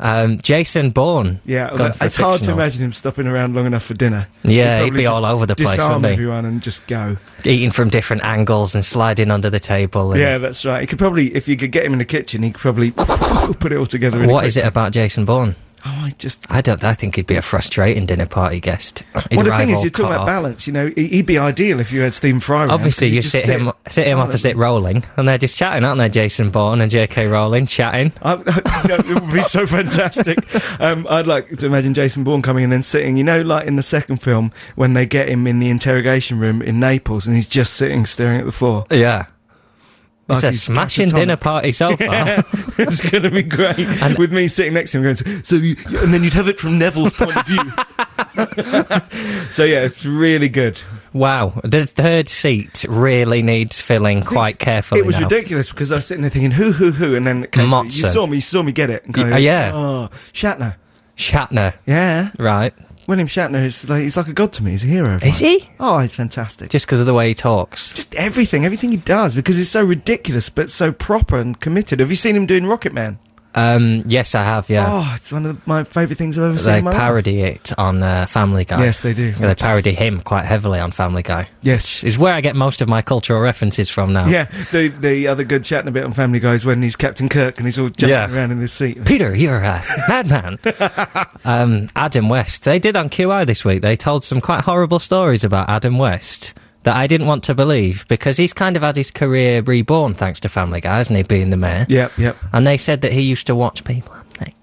C: Um, Jason Bourne.
F: Yeah,
C: gone for
F: it's hard to imagine him stopping around long enough for dinner.
C: Yeah, he'd
F: probably
C: be all over the place,
F: Disarm
C: wouldn't he?
F: everyone and just go.
C: Eating from different angles and sliding under the table. And
F: Yeah, that's right. He could probably, if you could get him in the kitchen, he could probably put it all together. Really
C: What is it about Jason Bourne?
F: Oh, I just.
C: I don't. I think he'd be a frustrating dinner party guest. He'd
F: well, the thing is, you're talking about
C: off.
F: balance. You know, he- he'd be ideal if you had Stephen Fry.
C: Obviously,
F: 'cause
C: you
F: just
C: sit him sit him opposite Rowling, and they're just chatting, aren't they? Jason Bourne and J.K. Rowling chatting.
F: I, it would be so fantastic. Um, I'd like to imagine Jason Bourne coming and then sitting, you know, like in the second film when they get him in the interrogation room in Naples and he's just sitting staring at the floor.
C: Yeah. It's
F: Like
C: a smashing dinner party so far.
F: Yeah, it's going to be great.
C: And-
F: With me sitting next to him going, so you, and then you'd have it from Neville's point of view. so yeah, it's really good.
C: Wow, the third seat really needs filling quite carefully.
F: it was
C: now.
F: ridiculous because I was sitting there thinking, who, who, who, and then it came to you saw me, you saw me get it. And
C: Y- uh, yeah.
F: Oh, Shatner.
C: Shatner,
F: Yeah.
C: right?
F: William Shatner is like, he's like a god to me. He's a hero. of
C: Is
F: mine.
C: he?
F: Oh, he's fantastic.
C: Just because of the way he talks.
F: just everything, everything he does, because he's so ridiculous but so proper and committed. Have you seen him doing Rocket Man?
C: Um, yes, I have. Yeah,
F: Oh, it's one of my favourite things I've ever seen.
C: they
F: my life.
C: parody it on uh, Family Guy.
F: Yes, they do.
C: They parody him quite heavily on Family Guy.
F: Yes.
C: Is where I get most of my cultural references from now.
F: Yeah, the the other good chatting a bit on Family Guy is when he's Captain Kirk and he's all jumping
C: Yeah.
F: around in this seat.
C: Peter, you're a madman. um, Adam West. They did on QI this week. They told some quite horrible stories about Adam West that I didn't want to believe because he's kind of had his career reborn thanks to Family Guy, hasn't he, being the mayor?
F: Yep, yep.
C: And they said that he used to watch people. I'm like,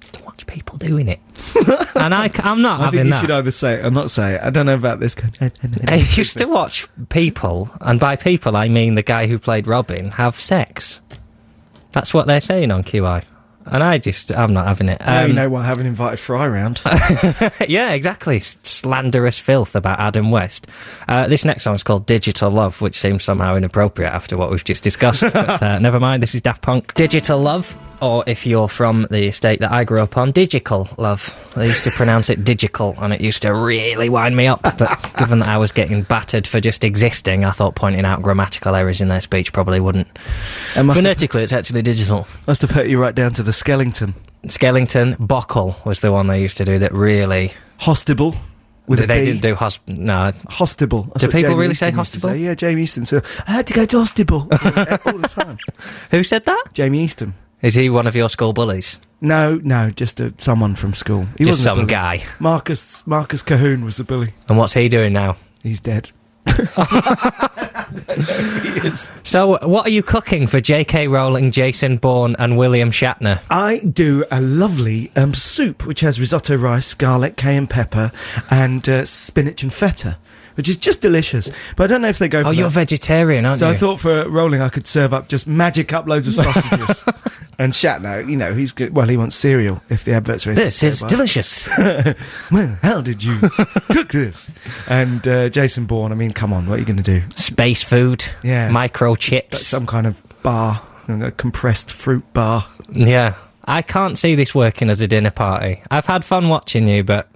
C: used to watch people doing it, and I, am not
F: I
C: having
F: think you
C: that.
F: should either say it or not say it. I don't know about this.
C: I used to watch people, and by people I mean the guy who played Robin, have sex. That's what they're saying on QI. And I just, I'm not having it.
F: Now
C: Um,
F: you know why I haven't invited Fry round.
C: yeah, exactly. Slanderous filth about Adam West. Uh, this next song is called Digital Love, which seems somehow inappropriate after what we've just discussed. but uh, never mind, this is Daft Punk. Digital Love, or if you're from the estate that I grew up on, Digital Love. They used to pronounce it digital, and it used to really wind me up. But given that I was getting battered for just existing, I thought pointing out grammatical errors in their speech probably wouldn't.
F: Must have,
C: Phonetically, it's actually digital.
F: must have hurt you right down to the skeleton.
C: Skellington, Bockle was the one they used to do that really.
F: Hostable. With
C: they didn't do hosp. No,
F: Hostable. That's
C: Do people
F: Jamie
C: really say
F: Easton to
C: hostable?
F: say. Yeah, Jamie Easton. So I had to go to Hostable all the time.
C: who said that?
F: Jamie Easton.
C: Is he one of your school bullies?
F: No, no, just a, someone from school. He
C: Just
F: wasn't
C: some guy.
F: Marcus Marcus Cahoon was the bully.
C: And what's he doing now?
F: He's dead.
C: So, what are you cooking for J.K. Rowling, Jason Bourne, and William Shatner?
F: I do a lovely um, soup which has risotto rice, garlic, cayenne pepper, and uh, spinach and feta, which is just delicious. But I don't know if they go. For
C: Oh, you're vegetarian, aren't
F: So
C: you?
F: So I thought for rolling, I could serve up just magic up loads of sausages. and Shatner, you know, he's good. Well, he wants cereal if the adverts are.
C: this is
F: by.
C: delicious.
F: Well, how did you cook this? And uh, Jason Bourne, I mean, come on, what are you going to do?
C: Space food,
F: Yeah.
C: microchips.
F: Some kind of bar, a compressed fruit bar.
C: Yeah, I can't see this working as a dinner party. I've had fun watching you, but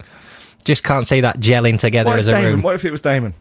C: just can't see that gelling together
F: What
C: as a
F: Damon?
C: room.
F: What if it was Damon?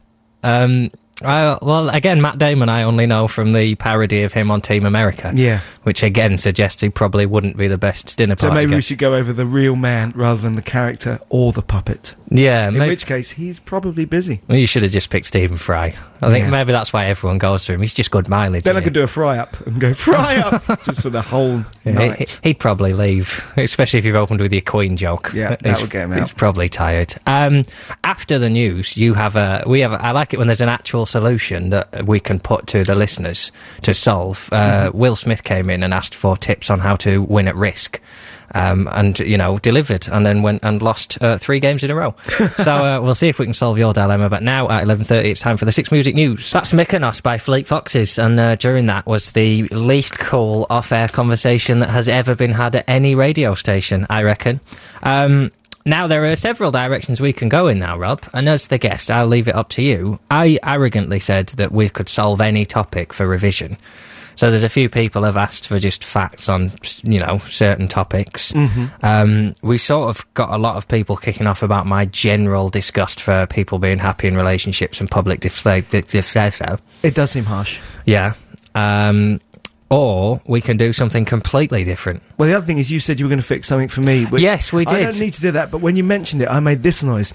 C: Um, I, well, again, Matt Damon, I only know from the parody of him on Team America.
F: Yeah.
C: Which again suggests he probably wouldn't be the best dinner
F: So
C: party.
F: maybe we should go over the real man rather than the character or the puppet.
C: Yeah,
F: In
C: maybe.
F: which case, he's probably busy.
C: Well, you should have just picked Stephen Fry. I think
F: Yeah.
C: maybe that's why everyone goes to him. He's just good mileage.
F: Then I could do a fry up and go fry up just for the whole
C: he?
F: night.
C: He- He'd probably leave, especially if you've opened with your Queen joke.
F: Yeah, that
C: He's-
F: would get him out.
C: He's probably tired. Um, after the news, you have a. We have. A, I like it when there's an actual solution that we can put to the listeners to solve. Uh,
F: Mm-hmm.
C: Will Smith came in and asked for tips on how to win at risk. Um, and you know delivered, and then went and lost uh, three games in a row. so uh, we'll see if we can solve your dilemma. But now at eleven thirty, it's time for the six music news. That's Mykonos by Fleet Foxes, and uh, during that was the least cool off-air conversation that has ever been had at any radio station. I reckon. Um, now there are several directions we can go in now, Rob, and as the guest, I'll leave it up to you. I arrogantly said that we could solve any topic for revision. So there's a few people have asked for just facts on, you know, certain topics. Um, we sort of got a lot of people kicking off about my general disgust for people being happy in relationships and public display. Di- display
F: It does seem harsh.
C: yeah. Um, or we can do something completely different.
F: Well, the other thing is, you said you were going to fix something for me. Which
C: Yes, we did.
F: I don't need to do that, but when you mentioned it, I made this noise,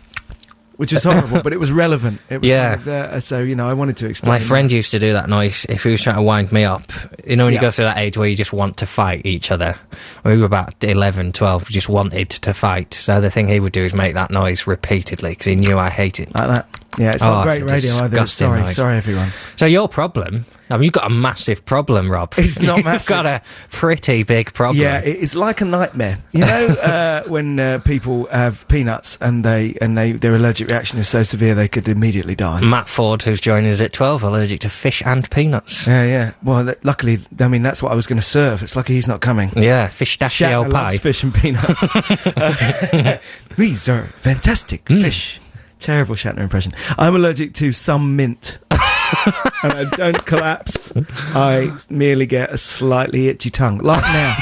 F: which was horrible, but it was relevant. It was
C: Yeah.
F: kind of, uh, so you know, I wanted to explain.
C: My
F: that.
C: friend used to do that noise if he was trying to wind me up. You know, when
F: Yeah.
C: you go through that age where you just want to fight each other. When we were about 11, 12, we just wanted to fight. So the thing he would do is make that noise repeatedly because he knew I hated it.
F: like that. Yeah, it's
C: Oh,
F: not
C: it's
F: great radio either. Sorry,
C: noise.
F: sorry, everyone.
C: So your problem, I mean, you've got a massive problem, Rob.
F: It's not massive.
C: You've
F: massive.
C: got a pretty big problem.
F: Yeah, it's like a nightmare. You know, uh, when uh, people have peanuts and they and they their allergic reaction is so severe they could immediately die.
C: Matt Forde, who's joining us at 12, allergic to fish and peanuts.
F: Yeah, yeah. Well, th- luckily, I mean that's what I was going to serve. It's lucky he's not coming.
C: Yeah,
F: fish
C: pie.
F: loves fish and peanuts. Uh, these are fantastic
C: Hmm.
F: fish. Terrible Shatner impression. I'm allergic to some mint. and I don't collapse. I merely get a slightly itchy tongue, like now,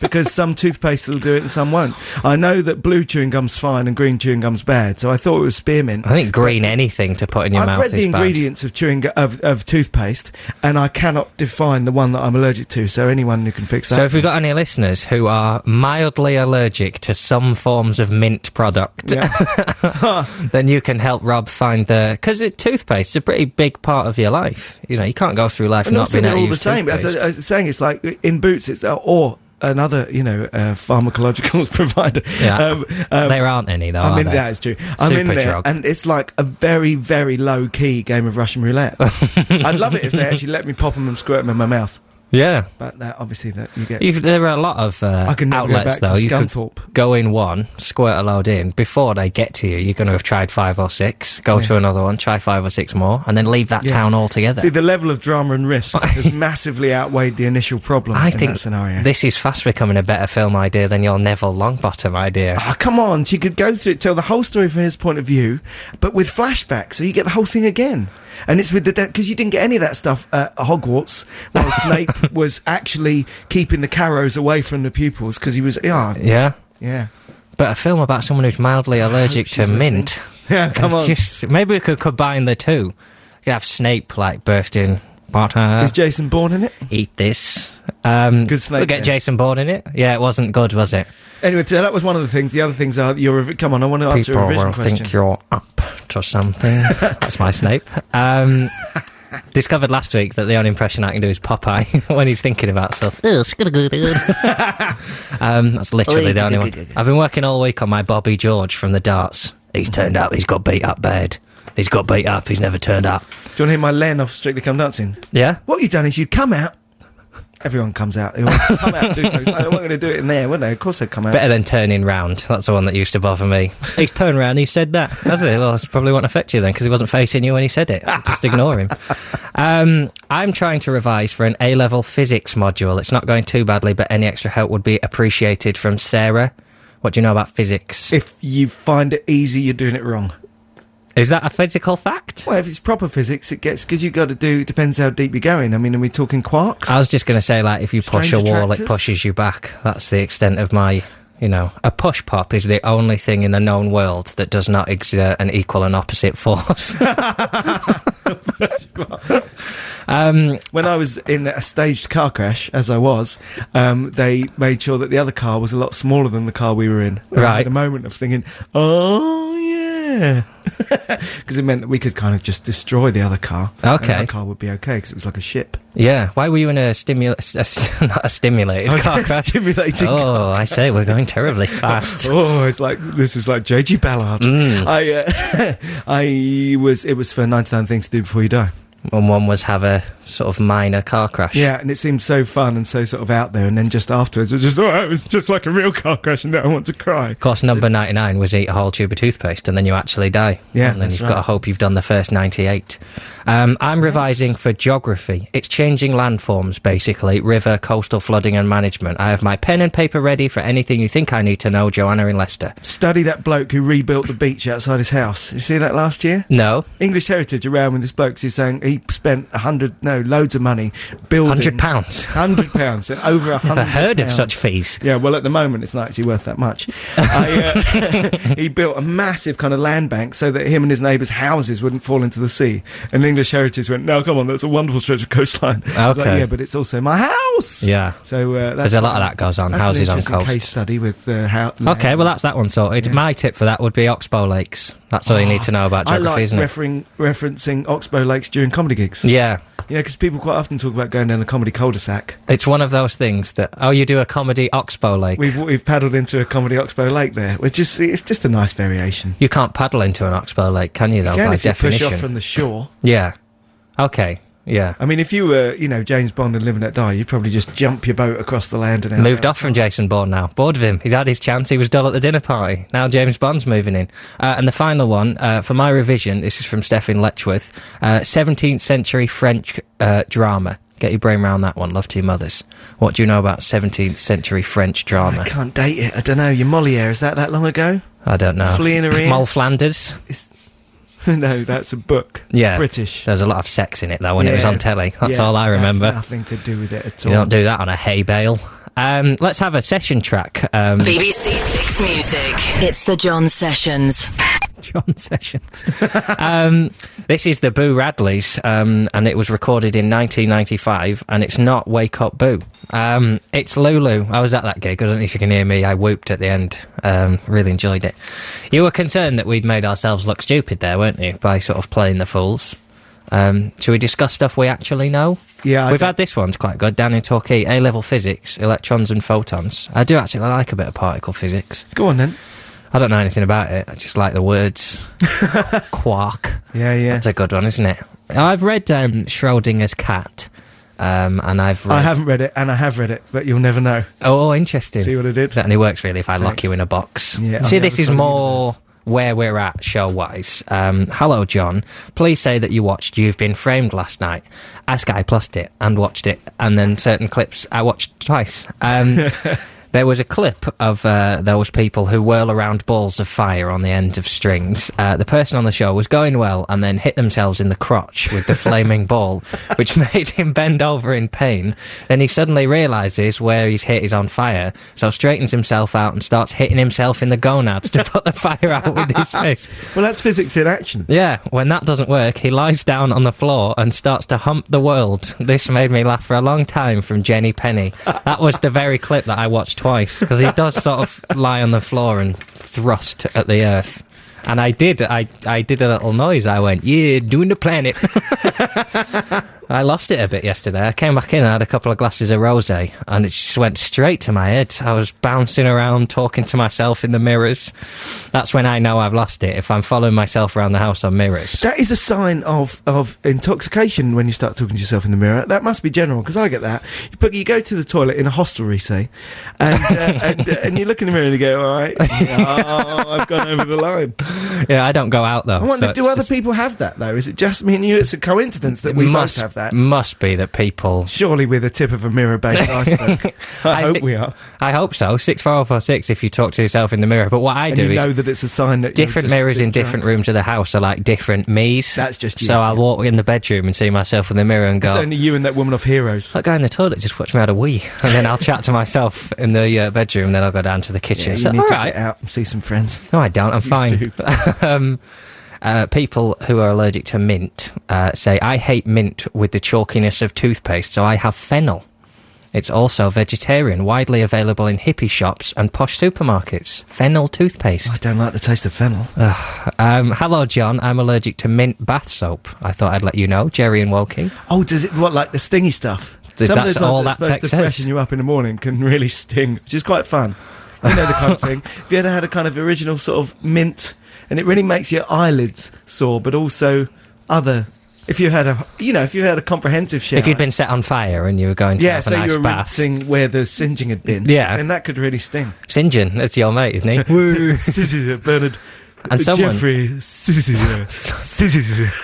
F: because some toothpaste will do it and some won't. I know that blue chewing gum's fine and green chewing gum's bad, so I thought it was spearmint.
C: I think green anything to put in your mouth.
F: I've
C: read
F: the
C: bad.
F: ingredients of chewing of, of toothpaste, and I cannot define the one that I'm allergic to. So anyone who can fix that.
C: So if we've got any listeners who are mildly allergic to some forms of mint product,
F: Yeah.
C: then you can help Rob find the because toothpaste is a pretty big part of your life. You know, you can't go through life
F: And
C: not being
F: all the same. As I,
C: toothpaste.
F: Was saying, it's like in Boots, it's or another, you know, uh, pharmacological provider.
C: Yeah.
F: Um, um,
C: there aren't any though.
F: I'm in
C: there?
F: that is true. I'm in
C: Super
F: there,
C: drug.
F: and it's like a very, very low key game of Russian roulette. I'd love it if they actually let me pop them and squirt them in my mouth.
C: Yeah,
F: But that obviously that you get.
C: you, there are a lot of uh,
F: I can go
C: outlets though. You could go in one, squirt a load in before they get to you. You're going to have tried five or six. Go
F: Yeah.
C: to another one, try five or six more, and then leave that
F: Yeah.
C: town altogether.
F: See, the level of drama and risk has massively outweighed the initial problem
C: I
F: in
C: think
F: that scenario.
C: this is fast becoming a better film idea than your Neville Longbottom idea.
F: Ah, come on! She could go through it, tell the whole story from his point of view, but with flashbacks, so you get the whole thing again. And it's with the because you didn't get any of that stuff at Hogwarts, while Snape was actually keeping the carrows away from the pupils because he was yeah
C: Yeah,
F: yeah
C: but a film about someone who's mildly allergic to mint.
F: yeah. Come on,
C: Just, maybe we could combine the two. You could have Snape like bursting. Potter,
F: is Jason Bourne in it?
C: eat this. Um,
F: Good Snape
C: We'll get. Jason Bourne in it. Yeah, it wasn't good, was it?
F: Anyway, so that was one of the things. The other things are your revi- come on. I want to answer
C: People
F: a revision
C: will
F: question.
C: think you're up to something. That's my Snape. Um, discovered last week that the only impression I can do is Popeye when he's thinking about stuff. um, that's literally the only one. I've been working all week on my Bobby George from the darts. He's turned up. He's got beat up bad. He's got beat up. He's never turned up.
F: Do you want to hear my Len off Strictly Come Dancing?
C: Yeah.
F: What you've done is you'd come out. Everyone comes out. They want come out and do something. It's like, They weren't going to do it in there, would they? Of course they'd come out.
C: Better than turning round. That's the one that used to bother me. He's turned round. He said that. That's it. Well, it probably won't affect you then because he wasn't facing you when he said it. Just ignore him. Um, I'm trying to revise for an A level physics module. It's not going too badly, but any extra help would be appreciated from Sarah. What do you know about physics?
F: If you find it easy, you're doing it wrong.
C: Is that a physical fact?
F: Well, if it's proper physics, it gets because you got to do. Depends how deep you're going. I mean, are we talking quarks?
C: I was just going to say, like, if you push
F: Strange
C: a wall, it pushes you back. That's the extent of my, you know, a push pop is the only thing in the known world that does not exert an equal and opposite force. um,
F: when I was in a staged car crash, as I was, um, they made sure that the other car was a lot smaller than the car we were in. And I
C: Right.
F: had a moment of thinking, oh yeah, because it meant we could kind of just destroy the other car.
C: Okay.
F: that car would be okay because it was like a ship.
C: yeah, why were you in a stimul? a s- not a stimulated car crash?
F: stimulating.
C: Oh, I say we're going terribly fast.
F: Oh, it's like this is like JG Ballard.
C: Mm.
F: I uh, I was it was for ninety nine things to do before you die.
C: And one was have a sort of minor car crash.
F: Yeah, and it seemed so fun and so sort of out there. And then just afterwards, it just oh, it was just like a real car crash, and now I want to cry.
C: Of course, number 99 was eat a whole tube of toothpaste and then you actually die.
F: Yeah,
C: And then you've got to hope you've done the first 98. Um, I'm revising for geography. It's changing landforms, basically, river, coastal flooding and management. I have my pen and paper ready for anything you think I need to know, Joanna in Leicester.
F: Study that bloke who rebuilt the beach outside his house. You see that last year?
C: No,
F: English Heritage around with this bloke who's saying he spent a hundred, no, loads of money building.
C: hundred pounds.
F: Hundred pounds, over a
C: Never
F: hundred.
C: heard of such fees.
F: Yeah, well, at the moment, it's not actually worth that much. I, uh, he built a massive kind of land bank so that him and his neighbours' houses wouldn't fall into the sea. And English Heritage went, "No, come on, that's a wonderful stretch of coastline." I was like,
C: Okay.
F: yeah, but it's also my house.
C: Yeah.
F: So uh, that's
C: There's a lot of that goes on, houses on coasts.
F: case study with uh, how.
C: Okay, well that's that one sorted.
F: Yeah.
C: My tip for that would be Oxbow Lakes. That's all you need to know about
F: I like
C: isn't it?
F: referencing Oxbow Lakes during comedy gigs.
C: Yeah,
F: Yeah, because people quite often talk about going down the comedy cul-de-sac.
C: it's one of those things that oh, you do a comedy Oxbow Lake.
F: We've we've paddled into a comedy Oxbow Lake there, which is it's just a nice variation.
C: you can't paddle into an Oxbow Lake, can you? Though,
F: You can
C: by
F: if you push off from the shore.
C: yeah. Okay. Yeah.
F: I mean, if you were, you know, James Bond and living at die, you'd probably just jump your boat across the land and out
C: Moved off from Jason Bourne now. Bored of him. He's had his chance. He was dull at the dinner party. Now James Bond's moving in. Uh, and the final one, uh, for my revision, this is from Stephen Letchworth, uh, 17th century French uh, drama. Get your brain around that one. Love to your mothers. What do you know about 17th century French drama?
F: I can't date it. I don't know. Your Moliere is that that long ago?
C: I don't know.
F: Flea in her ear?
C: Moll Flanders.
F: It's, no, that's a book.
C: Yeah.
F: British.
C: There's a lot of sex in it though when it was
F: Yeah.
C: on telly. That's
F: Yeah,
C: all I remember.
F: That's nothing to do with it at all.
C: You don't do that on a hay bale. Um, let's have a session track. Um,
A: BBC Six Music. It's the John Sessions.
C: John Sessions. um, this is the Boo Radleys, um, and it was recorded in 1995, and it's not Wake Up Boo. Um, it's Lulu. I was at that gig. I don't know if you can hear me. I whooped at the end. Um, really enjoyed it. You were concerned that we'd made ourselves look stupid there, weren't you, by sort of playing the fools? Um, should we discuss stuff we actually know?
F: Yeah, I
C: We've had this one's quite good. Down in Torquay, A level physics, electrons and photons. I do actually like a bit of particle physics.
F: Go on then.
C: I don't know anything about it. I just like the words. Quark.
F: Yeah, yeah.
C: That's a good one, isn't it? I've read um, Schrodinger's cat, um, and I've read.
F: I haven't read it, and I have read it, but you'll never know.
C: Oh, interesting.
F: See what I did?
C: That only works really if I lock you in a box.
F: Yeah,
C: See, this is
F: side of the
C: more where we're at show wise. Um, hello, Jon. Please say that you watched You've Been Framed last night. I Sky it and watched it, and then certain clips I watched twice. Um, There was a clip of uh, those people who whirl around balls of fire on the end of strings. Uh, the person on the show was going well and then hit themselves in the crotch with the flaming ball, which made him bend over in pain. Then he suddenly realizes where he's hit is on fire, so straightens himself out and starts hitting himself in the gonads to put the fire out with his fist.
F: Well, that's physics in action.
C: Yeah, when that doesn't work, he lies down on the floor and starts to hump the world. This made me laugh for a long time from Jenny Penny. That was the very clip that I watched twice because he does sort of lie on the floor and thrust at the earth. And I did, I, I did a little noise. I went, yeah, doing the planet. I lost it a bit yesterday. I came back in and had a couple of glasses of rosé, and it just went straight to my head. I was bouncing around, talking to myself in the mirrors. That's when I know I've lost it. If I'm following myself around the house on mirrors.
F: That is a sign of, of intoxication when you start talking to yourself in the mirror. That must be general because I get that. But you go to the toilet in a hostelry, say, and uh, and, uh, and you look in the mirror and you go, "All right, oh, I've gone over the line."
C: Yeah, I don't go out though.
F: I wonder,
C: so
F: do other
C: just-
F: people have that though? Is it just me and you? It's a coincidence that
C: it
F: we
C: must,
F: both have that.
C: Must be that people.
F: Surely we're the tip of a mirror-based iceberg. I,
C: I
F: hope
C: think-
F: we are.
C: I hope so. Six four four six. If you talk to yourself in the mirror, but what I
F: And
C: do
F: you
C: is
F: know that it's a sign that you're
C: different mirrors in different
F: drunk.
C: rooms of the house are like different me's.
F: That's just you,
C: So I'll walk in the bedroom and see myself in the mirror and
F: It's
C: go.
F: only you and that woman of heroes.
C: That guy in the toilet just watched me out a wee, and then I'll chat to myself in the uh, bedroom. Then I'll go down to the
F: Yeah,
C: kitchen.
F: you
C: so,
F: need to
C: right.
F: get out and see some friends.
C: No, I don't. I'm fine.
F: do.
C: um, uh, people who are allergic to mint uh, say, I hate mint with the chalkiness of toothpaste, so I have fennel. It's also vegetarian, widely available in hippie shops and posh supermarkets. Fennel toothpaste.
F: I don't like the taste of fennel.
C: Um, hello, Jon. I'm allergic to mint bath soap. I thought I'd let you know. Jerry and Woking.
F: Oh, does it what like the stingy stuff? Some
C: that's
F: of those
C: all
F: that's
C: that
F: supposed
C: text
F: to
C: says.
F: freshen you up in the morning can really sting, which is quite fun. You know the kind of thing. Have you ever had a kind of original sort of mint, and it really makes your eyelids sore, but also other. If you had a, you know, if you had a comprehensive shower,
C: If you'd been set on fire and you were going to
F: yeah,
C: have a
F: so
C: nice
F: you were
C: bath.
F: rinsing where the singeing had been,
C: Yeah.
F: then that could really sting.
C: St. John, that's your mate, isn't he?
F: Bernard,
C: And someone-
F: Jeffrey,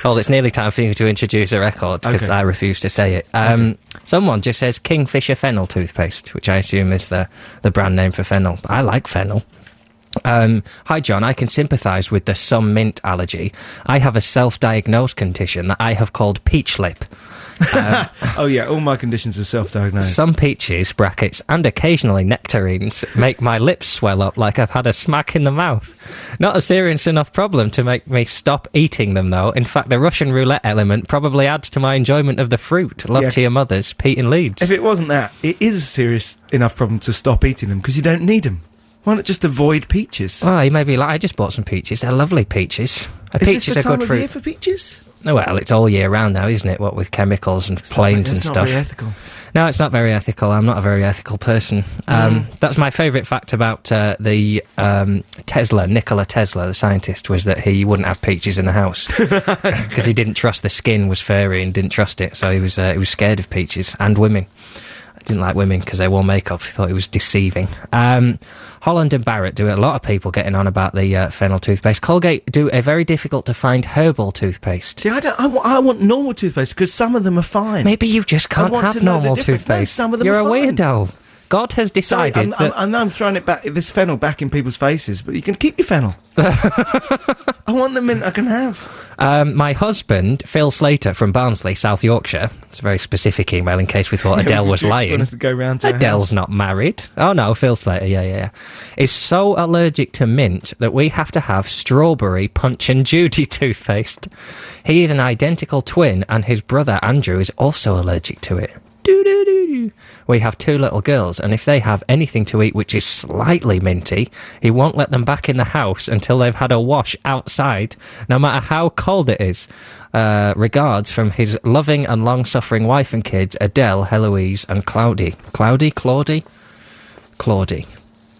C: Well, it's nearly time for you to introduce a record because
F: Okay.
C: I refuse to say it. Um, Someone just says Kingfisher Fennel toothpaste, which I assume is the, the brand name for fennel. I like fennel. Um, hi, Jon. I can sympathise with the some mint allergy. I have a self-diagnosed condition that I have called peach lip.
F: Um, oh yeah, all my conditions are self-diagnosed.
C: Some peaches, brackets, and occasionally nectarines make my lips swell up like I've had a smack in the mouth. Not a serious enough problem to make me stop eating them, though. In fact, the Russian roulette element probably adds to my enjoyment of the fruit. Love
F: Yeah.
C: to your mothers, Pete and Leeds.
F: If it wasn't that, it is a serious enough problem to stop eating them because you don't need them. Why not just avoid peaches?
C: well, you may be like, I just bought some peaches. They're lovely peaches. A
F: is
C: peach
F: this
C: is
F: the
C: a
F: time
C: good
F: of
C: fruit.
F: year for peaches?
C: Well, it's all year round now, isn't it? What with chemicals and planes and
F: not
C: stuff.
F: very ethical.
C: No, it's not very ethical. I'm not a very ethical person. Um,
F: Mm.
C: That's my favourite fact about uh, the um, Tesla, Nikola Tesla, the scientist, was that he wouldn't have peaches in the house because he didn't trust the skin was furry and didn't trust it. So he was uh, he was scared of peaches and women. I didn't like women because they wore makeup. He thought it was deceiving. Um, Holland and Barrett do it. A lot of people getting on about the uh, fennel toothpaste. Colgate do a very difficult to find herbal toothpaste.
F: See, I don't. I, want normal toothpaste because some of them are fine.
C: Maybe you just
F: I
C: can't have
F: to know the
C: normal.
F: No,
C: toothpaste.
F: some of them
C: You're a
F: fine.
C: weirdo. God has
F: Sorry,
C: decided
F: I'm, I'm,
C: that.
F: I know I'm throwing it back, this fennel back in people's faces, but you can keep your fennel. I want the mint I can have.
C: Um, my husband, Phil Slater from Barnsley, South Yorkshire. It's a very specific email in case we thought Adele was lying.
F: Want us to go round to
C: Adele's not married. Oh no, Phil Slater, yeah, yeah, yeah. Is so allergic to mint that we have to have strawberry Punch and Judy toothpaste. He is an identical twin, and his brother Andrew is also allergic to it. We have two little girls, and if they have anything to eat which is slightly minty, he won't let them back in the house until they've had a wash outside, no matter how cold it is. Uh, regards from his loving and long suffering wife and kids, Adele, Heloise, and Cloudy. Cloudy? Claudie? Claudie.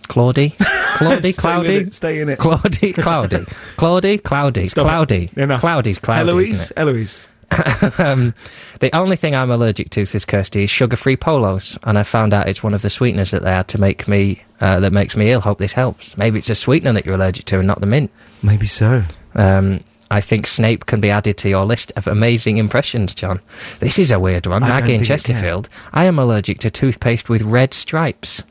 C: Claudie? Claudie?
F: Stay
C: Cloudy?
F: stay in it.
C: Claudie? Cloudy. Claudie? Cloudy.
F: Stop.
C: Cloudy. Cloudy's cloudy.
F: Eloise,
C: isn't?
F: Eloise.
C: um, the only thing I'm allergic to, says Kirsty, is sugar-free polos, and I found out it's one of the sweeteners that they add to make me uh, that makes me ill. Hope this helps. Maybe it's a sweetener that you're allergic to, and not the mint.
F: Maybe so.
C: Um, I think Snape can be added to your list of amazing impressions, Jon. This is a weird one.
F: I
C: Maggie in
F: think it can.
C: Chesterfield. I am allergic to toothpaste with red stripes.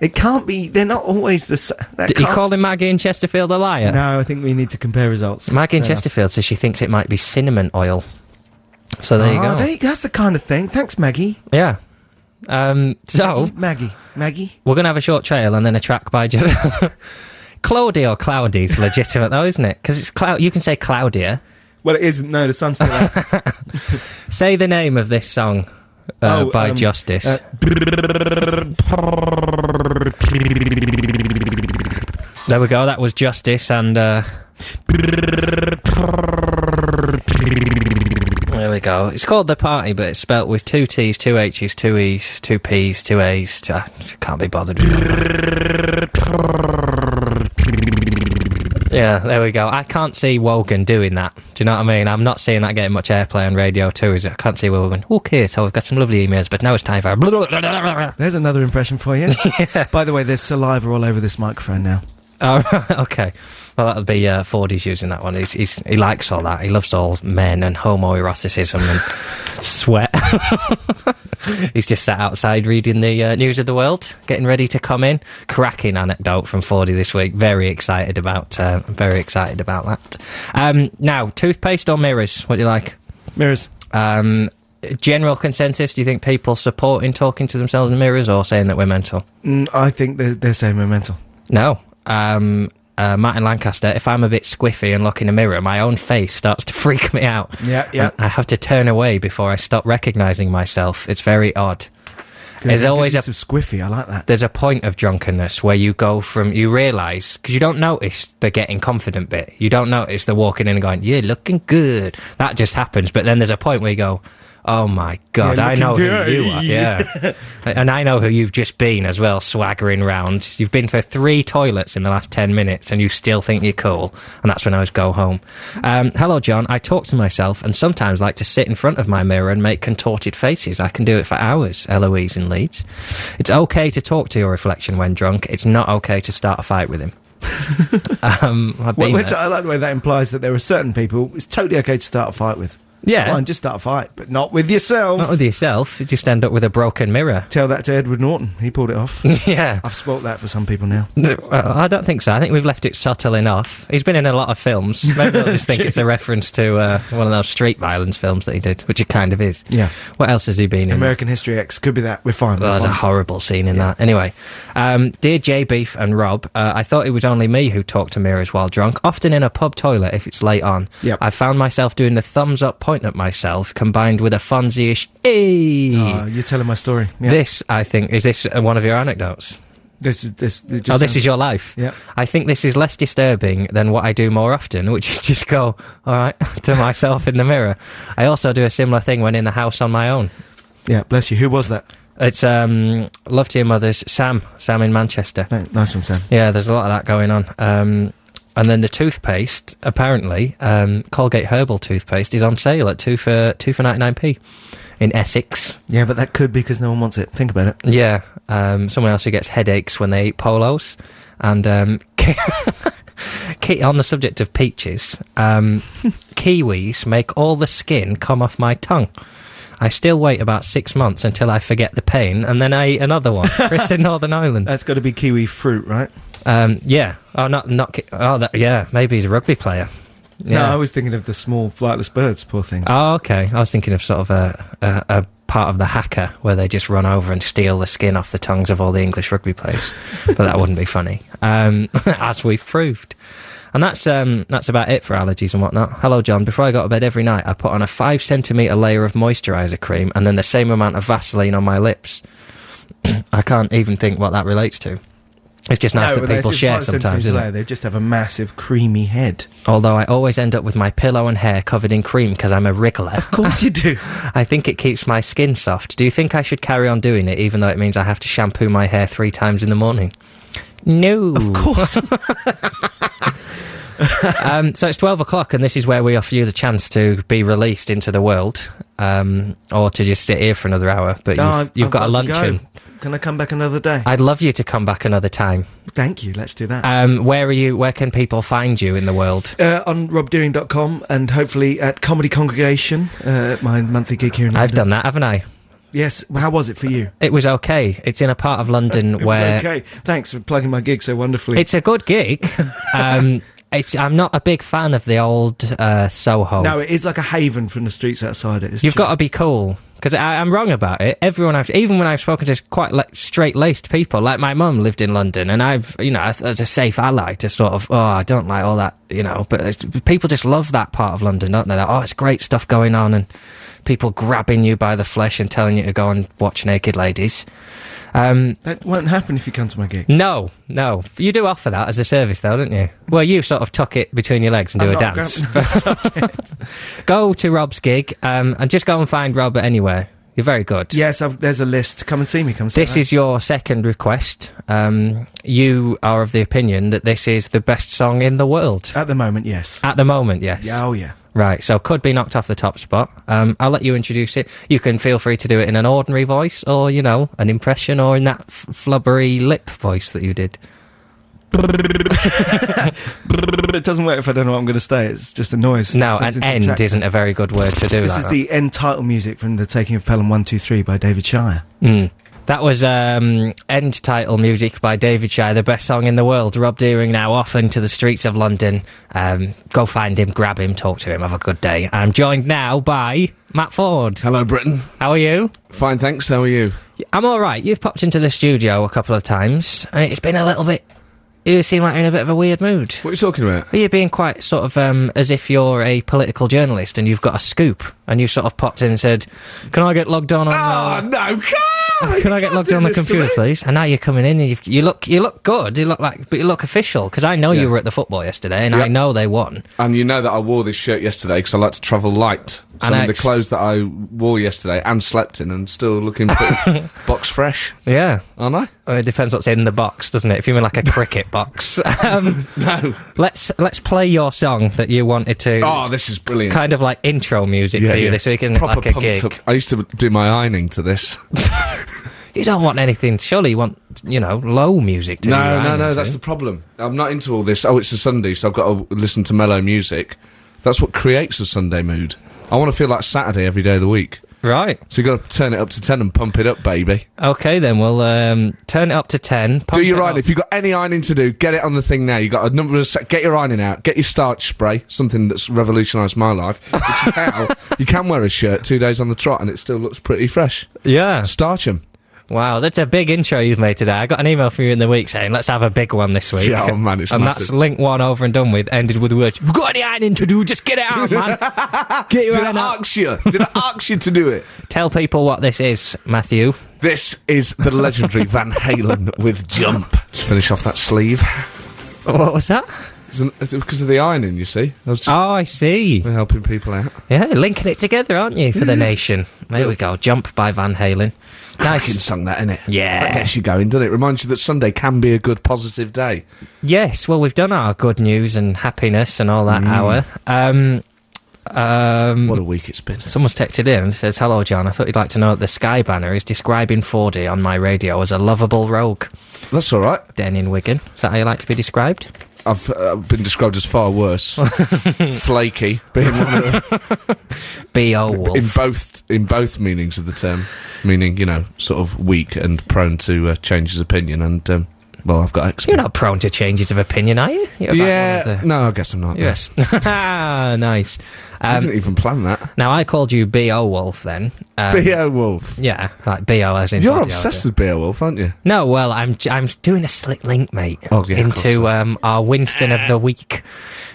F: It can't be. They're not always the same.
C: D- you calling Maggie in Chesterfield a liar?
F: No, I think we need to compare results.
C: Maggie in
F: Fair enough.
C: Chesterfield says she thinks it might be cinnamon oil. So there you
F: Ah,
C: go.
F: there you go. That's the kind of thing. Thanks, Maggie.
C: Yeah. Um, so
F: Maggie, Maggie.
C: we're going to have a short trail and then a track by just Claudia or Cloudy's legitimate though, isn't it? Because it's cloud. You can say Claudia.
F: Well, it isn't. No, the sun's still out.
C: Say the name of this song uh,
F: Oh,
C: by
F: um,
C: Justice.
F: uh,
C: there we go. That was Justice, and uh, there we go. It's called the party, but it's spelt with two T's, two H's, two E's, two P's, two A's. I can't be bothered. Yeah, there we go. I can't see Wogan doing that. Do you know what I mean? I'm not seeing that getting much airplay on radio too. Is it? I can't see Wogan. Okay, so we've got some lovely emails, but now it's time for.
F: There's another impression for you. yeah. By the way, there's saliva all over this microphone now.
C: Oh, okay. Well, that'll be uh, Fordy's using that one. He's, he's, he likes all that. He loves all men and homoeroticism and sweat. he's just sat outside reading the uh, news of the world, getting ready to come in. Cracking anecdote from Fordy this week. Very excited about. Uh, very excited about that. Um, now, toothpaste or mirrors? What do you like?
F: Mirrors.
C: Um, general consensus? Do you think people supporting talking to themselves in mirrors or saying that we're mental?
F: Mm, I think they're, they're saying we're mental.
C: No. Um, uh, Martin Lancaster, if I'm a bit squiffy and look in a mirror, my own face starts to freak me out.
F: Yeah, yeah.
C: And I have to turn away before I stop recognising myself. It's very odd. There's always a-
F: of squiffy. I like that.
C: There's a point of drunkenness where you go from, you realise, because you don't notice the getting confident bit. You don't notice the walking in and going, you're looking good. That just happens. But then there's a point where you go, oh my God,
F: You're
C: I know who you are. Yeah. and I know who you've just been as well, swaggering round. You've been for three toilets in the last 10 minutes and you still think you're cool. And that's when I was go home. Um, hello, Jon. I talk to myself and sometimes like to sit in front of my mirror and make contorted faces. I can do it for hours, Eloise in Leeds. It's okay to talk to your reflection when drunk. It's not okay to start a fight with him. um,
F: Well, I like the way that implies that there are certain people it's totally okay to start a fight with.
C: Yeah.
F: Fine, just start a fight, but not with yourself.
C: Not with yourself. You just end up with a broken mirror.
F: Tell that to Edward Norton. He pulled it off.
C: yeah.
F: I've spoilt that for some people now.
C: I don't think so. I think we've left it subtle enough. He's been in a lot of films. Maybe they'll just think it's a reference to uh, one of those street violence films that he did, which it kind of is.
F: Yeah.
C: What else has he been in?
F: American History X could be that. We're fine.
C: Well, there's a horrible scene in that. Anyway, um, dear J Beef and Rob, uh, I thought it was only me who talked to mirrors while drunk, often in a pub toilet if it's late on.
F: Yep.
C: I found myself doing the thumbs up point at myself, combined with a Fonzie-ish "Hey."
F: Oh, you're telling my story. Yeah.
C: This, I think, is this uh, one of your anecdotes?
F: This is this. just
C: oh, this
F: sounds-
C: is your life.
F: Yeah.
C: I think this is less disturbing than what I do more often, which is just go, all right, to myself in the mirror. I also do a similar thing when in the house on my own.
F: Yeah, bless you. Who was that?
C: It's um, love to your mother's Sam, Sam in Manchester.
F: Nice one, Sam.
C: Yeah, there's a lot of that going on. Um, and then the toothpaste, apparently, um, Colgate Herbal toothpaste is on sale at two for two for ninety nine p in Essex.
F: Yeah, but that could be because no one wants it. Think about it.
C: Yeah, um, someone else who gets headaches when they eat polos, and um, ki- on the subject of peaches, um, kiwis make all the skin come off my tongue. I still wait about six months until I forget the pain, and then I eat another one. Chris in Northern Ireland.
F: That's got to be kiwi fruit, right?
C: Um, yeah. Oh, not not. Oh, that, yeah. Maybe he's a rugby player.
F: No, I was thinking of the small flightless birds. Poor things.
C: Oh, okay. I was thinking of sort of a, a, a part of the haka where they just run over and steal the skin off the tongues of all the English rugby players. but that wouldn't be funny, um, as we've proved. And that's um, that's about it for allergies and whatnot. Hello, Jon. Before I go to bed every night, I put on a five centimeter layer of moisturizer cream and then the same amount of Vaseline on my lips. I can't even think what that relates to. It's just nice
F: No,
C: that people share sometimes. Isn't it?
F: They just have a massive creamy head.
C: Although I always end up with my pillow and hair covered in cream because I'm a wriggler.
F: Of course you do.
C: I think it keeps my skin soft. Do you think I should carry on doing it even though it means I have to shampoo my hair three times in the morning? No.
F: Of course.
C: um, so it's 12 o'clock, and this is where we offer you the chance to be released into the world um, or to just sit here for another hour. But you've,
F: Oh, I've-
C: you've
F: I've
C: got, a
F: to go.
C: luncheon.
F: Can I come back another day?
C: I'd love you to come back another time.
F: Thank you. Let's do that.
C: Um, where are you? Where can people find you in the world?
F: Uh, on robdeering.com and hopefully at Comedy Congregation, uh, my monthly gig here in London.
C: I've done that, haven't I?
F: Yes. How was it for you?
C: It was okay. It's in a part of London where
F: okay. Thanks for plugging my gig so wonderfully.
C: It's a good gig. um, it's, I'm not a big fan of the old uh, Soho.
F: no, it is like a haven from the streets outside it. It's
C: You've got to be cool. Because I'm wrong about it. Everyone I've, even when I've spoken to quite like straight laced people, like my mum lived in London, and I've, you know, as a safe ally to sort of, oh, I don't like all that, you know, but it's, people just love that part of London, don't they? Like, oh, it's great stuff going on, and people grabbing you by the flesh and telling you to go and watch naked ladies. Um,
F: That won't happen if you come to my gig.
C: no, no. You do offer that as a service, though, don't you? Well, you sort of tuck it between your legs and do
F: I'm
C: a dance. go to Rob's gig um, and just go and find Rob anywhere. You're very good.
F: Yes, I've, there's a list. Come and see me. Come see
C: This is your second request. Um, you are of the opinion that this is the best song in the world.
F: At the moment, yes.
C: At the moment, yes.
F: Yeah, oh, yeah.
C: Right, so could be knocked off the top spot. Um, I'll let you introduce it. You can feel free to do it in an ordinary voice, or you know, an impression, or in that f- flubbery lip voice that you did.
F: it doesn't work if I don't know what I'm going to say. It's just a noise.
C: No,
F: It
C: an end
F: track.
C: isn't a very good word to do.
F: This
C: like
F: is
C: that.
F: the end title music from The Taking of Pelham 123 by David Shire.
C: Mm. That was um, end title music by David Shire, the best song in the world. Rob Deering now off into the streets of London. Um, go find him, grab him, talk to him, have a good day. I'm joined now by Matt Forde.
G: Hello, Britain.
C: How are you?
G: Fine, thanks. How are you?
C: I'm all right. You've popped into the studio a couple of times, and it's been a little bit. You seem like you're in a bit of a weird mood.
G: What are you talking about?
C: Are you being quite sort of um, as if you're a political journalist and you've got a scoop, and you've sort of popped in and said, "Can I get logged on on?"
G: Oh, no,
C: Can I get logged on the computer, please? And now you're coming in, and you've, you look you look good. You look like, but you look official because I know
G: Yeah.
C: you were at the football yesterday, and I know they won.
G: And you know that I wore this shirt yesterday because I like to travel light.
C: And
G: Some of the
C: ex-
G: clothes that I wore yesterday and slept in and still looking pretty box fresh,
C: Yeah,
G: aren't I?
C: Well, it depends what's in the box, doesn't it? If you're in like a cricket box, um,
G: No.
C: let's let's play your song that you wanted to.
G: Oh, this is brilliant.
C: kind of like intro music for you this week, isn't it?
G: Proper
C: Like a gig.
G: up. I used to do my ironing to this.
C: You don't want anything. Surely you want you know low music. To
G: no, no, no.
C: to.
G: That's the problem. I'm not into all this. Oh, it's a Sunday, so I've got to listen to mellow music. That's what creates a Sunday mood. I want to feel like Saturday every day of the week.
C: Right.
G: So you got to turn it up to 10 and pump it up, baby.
C: Okay, then we'll um, turn it up to 10.
G: do your ironing.
C: up.
G: If you've got any ironing to do, get it on the thing now. you got a number of... Se- get your ironing out. Get your starch spray, something that's revolutionised my life. Which is how you can wear a shirt two days on the trot and it still looks pretty fresh.
C: Yeah.
G: Starch 'em.
C: Wow, that's a big intro you've made today. I got an email from you in the week saying, let's have a big one this week.
G: Yeah, oh, man, it's
C: And
G: massive.
C: that's link one over and done with, ended with the words, We've got any ironing to do, just get it out, man. get your
G: Did I
C: iron out.
G: ask you? Did I ask you to do it?
C: Tell people what this is, Matthew.
G: This is the legendary Van Halen with Jump. Just finish off that sleeve.
C: What was that?
G: Isn't- Because of the ironing, you see. I was just
C: Oh, I see.
G: We're helping people out.
C: Yeah, linking it together, aren't you, for the nation? There we go. Jump by Van Halen.
G: Cracking
C: Nice.
G: song, that, innit?
C: Yeah.
G: That gets you going, doesn't it? Reminds you that Sunday can be a good, positive day.
C: Yes, well, we've done our good news and happiness and all that
G: Mm.
C: hour. Um, um,
G: What a week it's been.
C: Someone's texted in and says, Hello, Jon. I thought you'd like to know that the Sky Banner is describing Fordy on my radio as a lovable rogue.
G: That's all right.
C: Den in Wigan. Is that how you like to be described?
G: I've uh, been described as far worse. Flaky, being one of
C: B.O.
G: in
C: Wolf.
G: both in both meanings of the term, meaning you know, sort of weak and prone to uh, change his opinion. And um, well, I've got
C: You're not prone to changes of opinion, are you? You're
G: Yeah,
C: the-
G: no, I guess I'm not.
C: Yes. nice.
G: I
C: Um,
G: didn't even plan that.
C: now, I called you B.O. Wolf then. Um,
G: Beowulf.
C: Yeah, like B.O. as in.
G: You're obsessed with Beowulf, aren't you?
C: No, well, I'm I'm doing a slick link, mate,
G: Oh, yeah,
C: into um, our Winston of the week.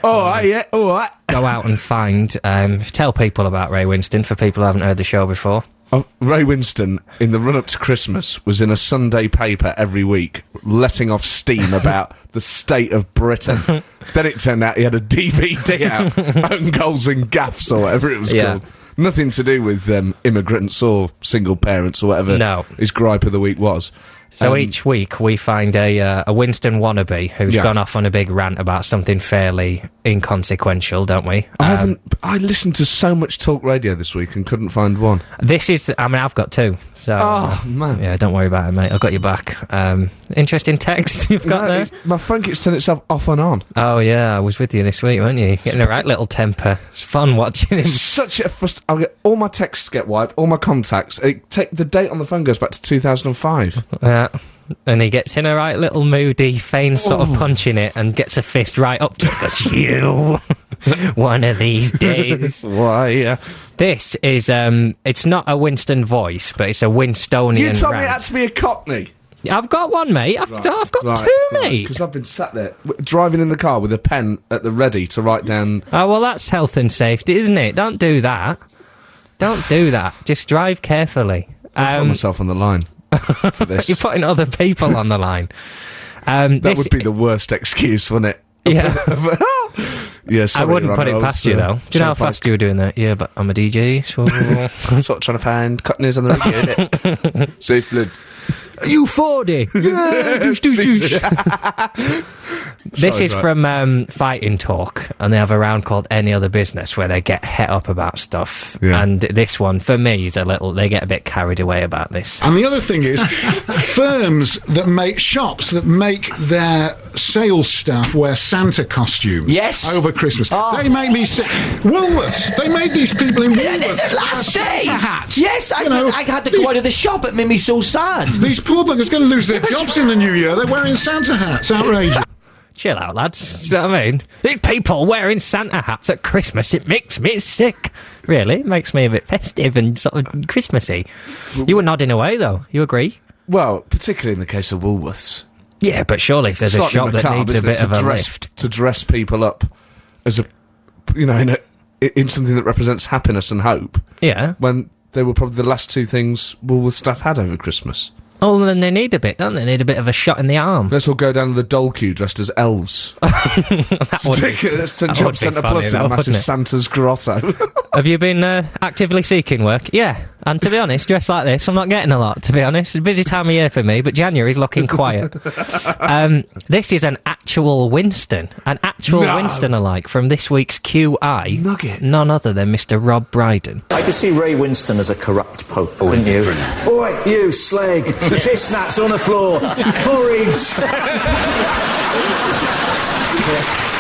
G: All right, yeah, all right.
C: Go out and find, um, tell people about Ray Winstone for people who haven't heard the show before.
G: Ray Winstone, in the run up to Christmas, was in a Sunday paper every week, letting off steam about the state of Britain. then it turned out he had a DVD out, own goals and gaffs or whatever it was
C: Yeah.
G: called. Nothing to do with um, immigrants or single parents or whatever
C: No.
G: his gripe of the week was.
C: So
G: Um,
C: each week we find a uh, a Winston wannabe who's
G: Yeah.
C: gone off on a big rant about something fairly inconsequential, don't we?
G: I
C: Um,
G: haven't. I listened to so much talk radio this week and couldn't find one.
C: This is. I mean, I've got two. So.
G: Oh, man.
C: Yeah, don't worry about it, mate. I've got your back. Um, interesting text you've got
G: No,
C: there.
G: my phone keeps turning itself off and on.
C: Oh yeah, I was with you this week, weren't you? Getting a right little temper. It's fun watching him.
G: such a frust- I get all my texts get wiped, all my contacts. It take the date on the phone goes back to 2005.
C: Yeah. And he gets in a right little moody, feigns sort of punching it and gets a fist right up to it. Goes, you, one of these days.
G: Why? Yeah.
C: This is, um, it's not a Winston voice, but it's a Winstonian
G: You told me it
C: rant.
G: had to be a Cockney.
C: I've got one, mate. I've, I've got two, mate.
G: Because I've been sat there w- driving in the car with a pen at the ready to write down.
C: Oh, well, that's health and safety, isn't it? Don't do that. Don't do that. Just drive carefully.
G: Put
C: Um,
G: myself on the line for this.
C: you're putting other people on the line. Um,
G: that
C: this-
G: would be the worst excuse, wouldn't it?
C: Yeah.
G: Yeah,
C: I wouldn't put it past you,
G: uh,
C: though. Do you know how fast you were doing that? Yeah, but I'm a DJ, so...
G: of trying to find Cockneys on the radio. Safe blood.
C: You 40! Yeah, douche, douche, douche. This
G: Sorry,
C: is
G: right.
C: from um, Fighting Talk, and they have a round called Any Other Business where they get het up about stuff.
G: Yeah.
C: And this one, for me, is a little. They get a bit carried away about this.
H: And the other thing is, firms that make shops that make their sales staff wear Santa costumes.
D: Yes.
H: Over Christmas,
D: Oh.
H: they make me sick. Woolworths. They made these people in Woolworths.
D: Last
H: wear
D: day.
H: Santa hats.
D: Yes, I,
H: know,
D: I had to
H: these-
D: go out of the shop. It made me so sad.
H: These poor buggers are going to lose their jobs in the new year. They're wearing Santa hats. Outrageous.
C: Chill out, lads. Do you know what I mean? These people wearing Santa hats at Christmas, it makes me sick. Really? It makes me a bit festive and sort of Christmassy. You were nodding away, though. You agree?
G: Well, particularly in the case of Woolworths.
C: Yeah, but surely if there's a shop that needs a bit of a
G: dress,
C: lift.
G: to dress people up as a, you know, in a in something that represents happiness and hope.
C: Yeah.
G: When they were probably the last two things Woolworths staff had over Christmas.
C: Oh, then they need a bit, don't they? They need a bit of a shot in the arm.
G: Let's all go down to the dole queue dressed as elves.
C: That would be-
G: Ridiculous. Turn
C: that
G: Job
C: be
G: Centre Plus in a massive? Santa's grotto.
C: Have you been uh, actively seeking work? Yeah. And to be honest, dressed like this, I'm not getting a lot, to be honest. It's a busy time of year for me, but January's looking quiet. um, this is an actual Winston, an actual
G: No.
C: Winston alike from this week's QI.
G: Nugget.
C: None other than Mr. Rob Brydon.
I: I could see Ray Winstone as a corrupt pope, oh, couldn't you? Oi, you slag, chestnuts on the floor, forage.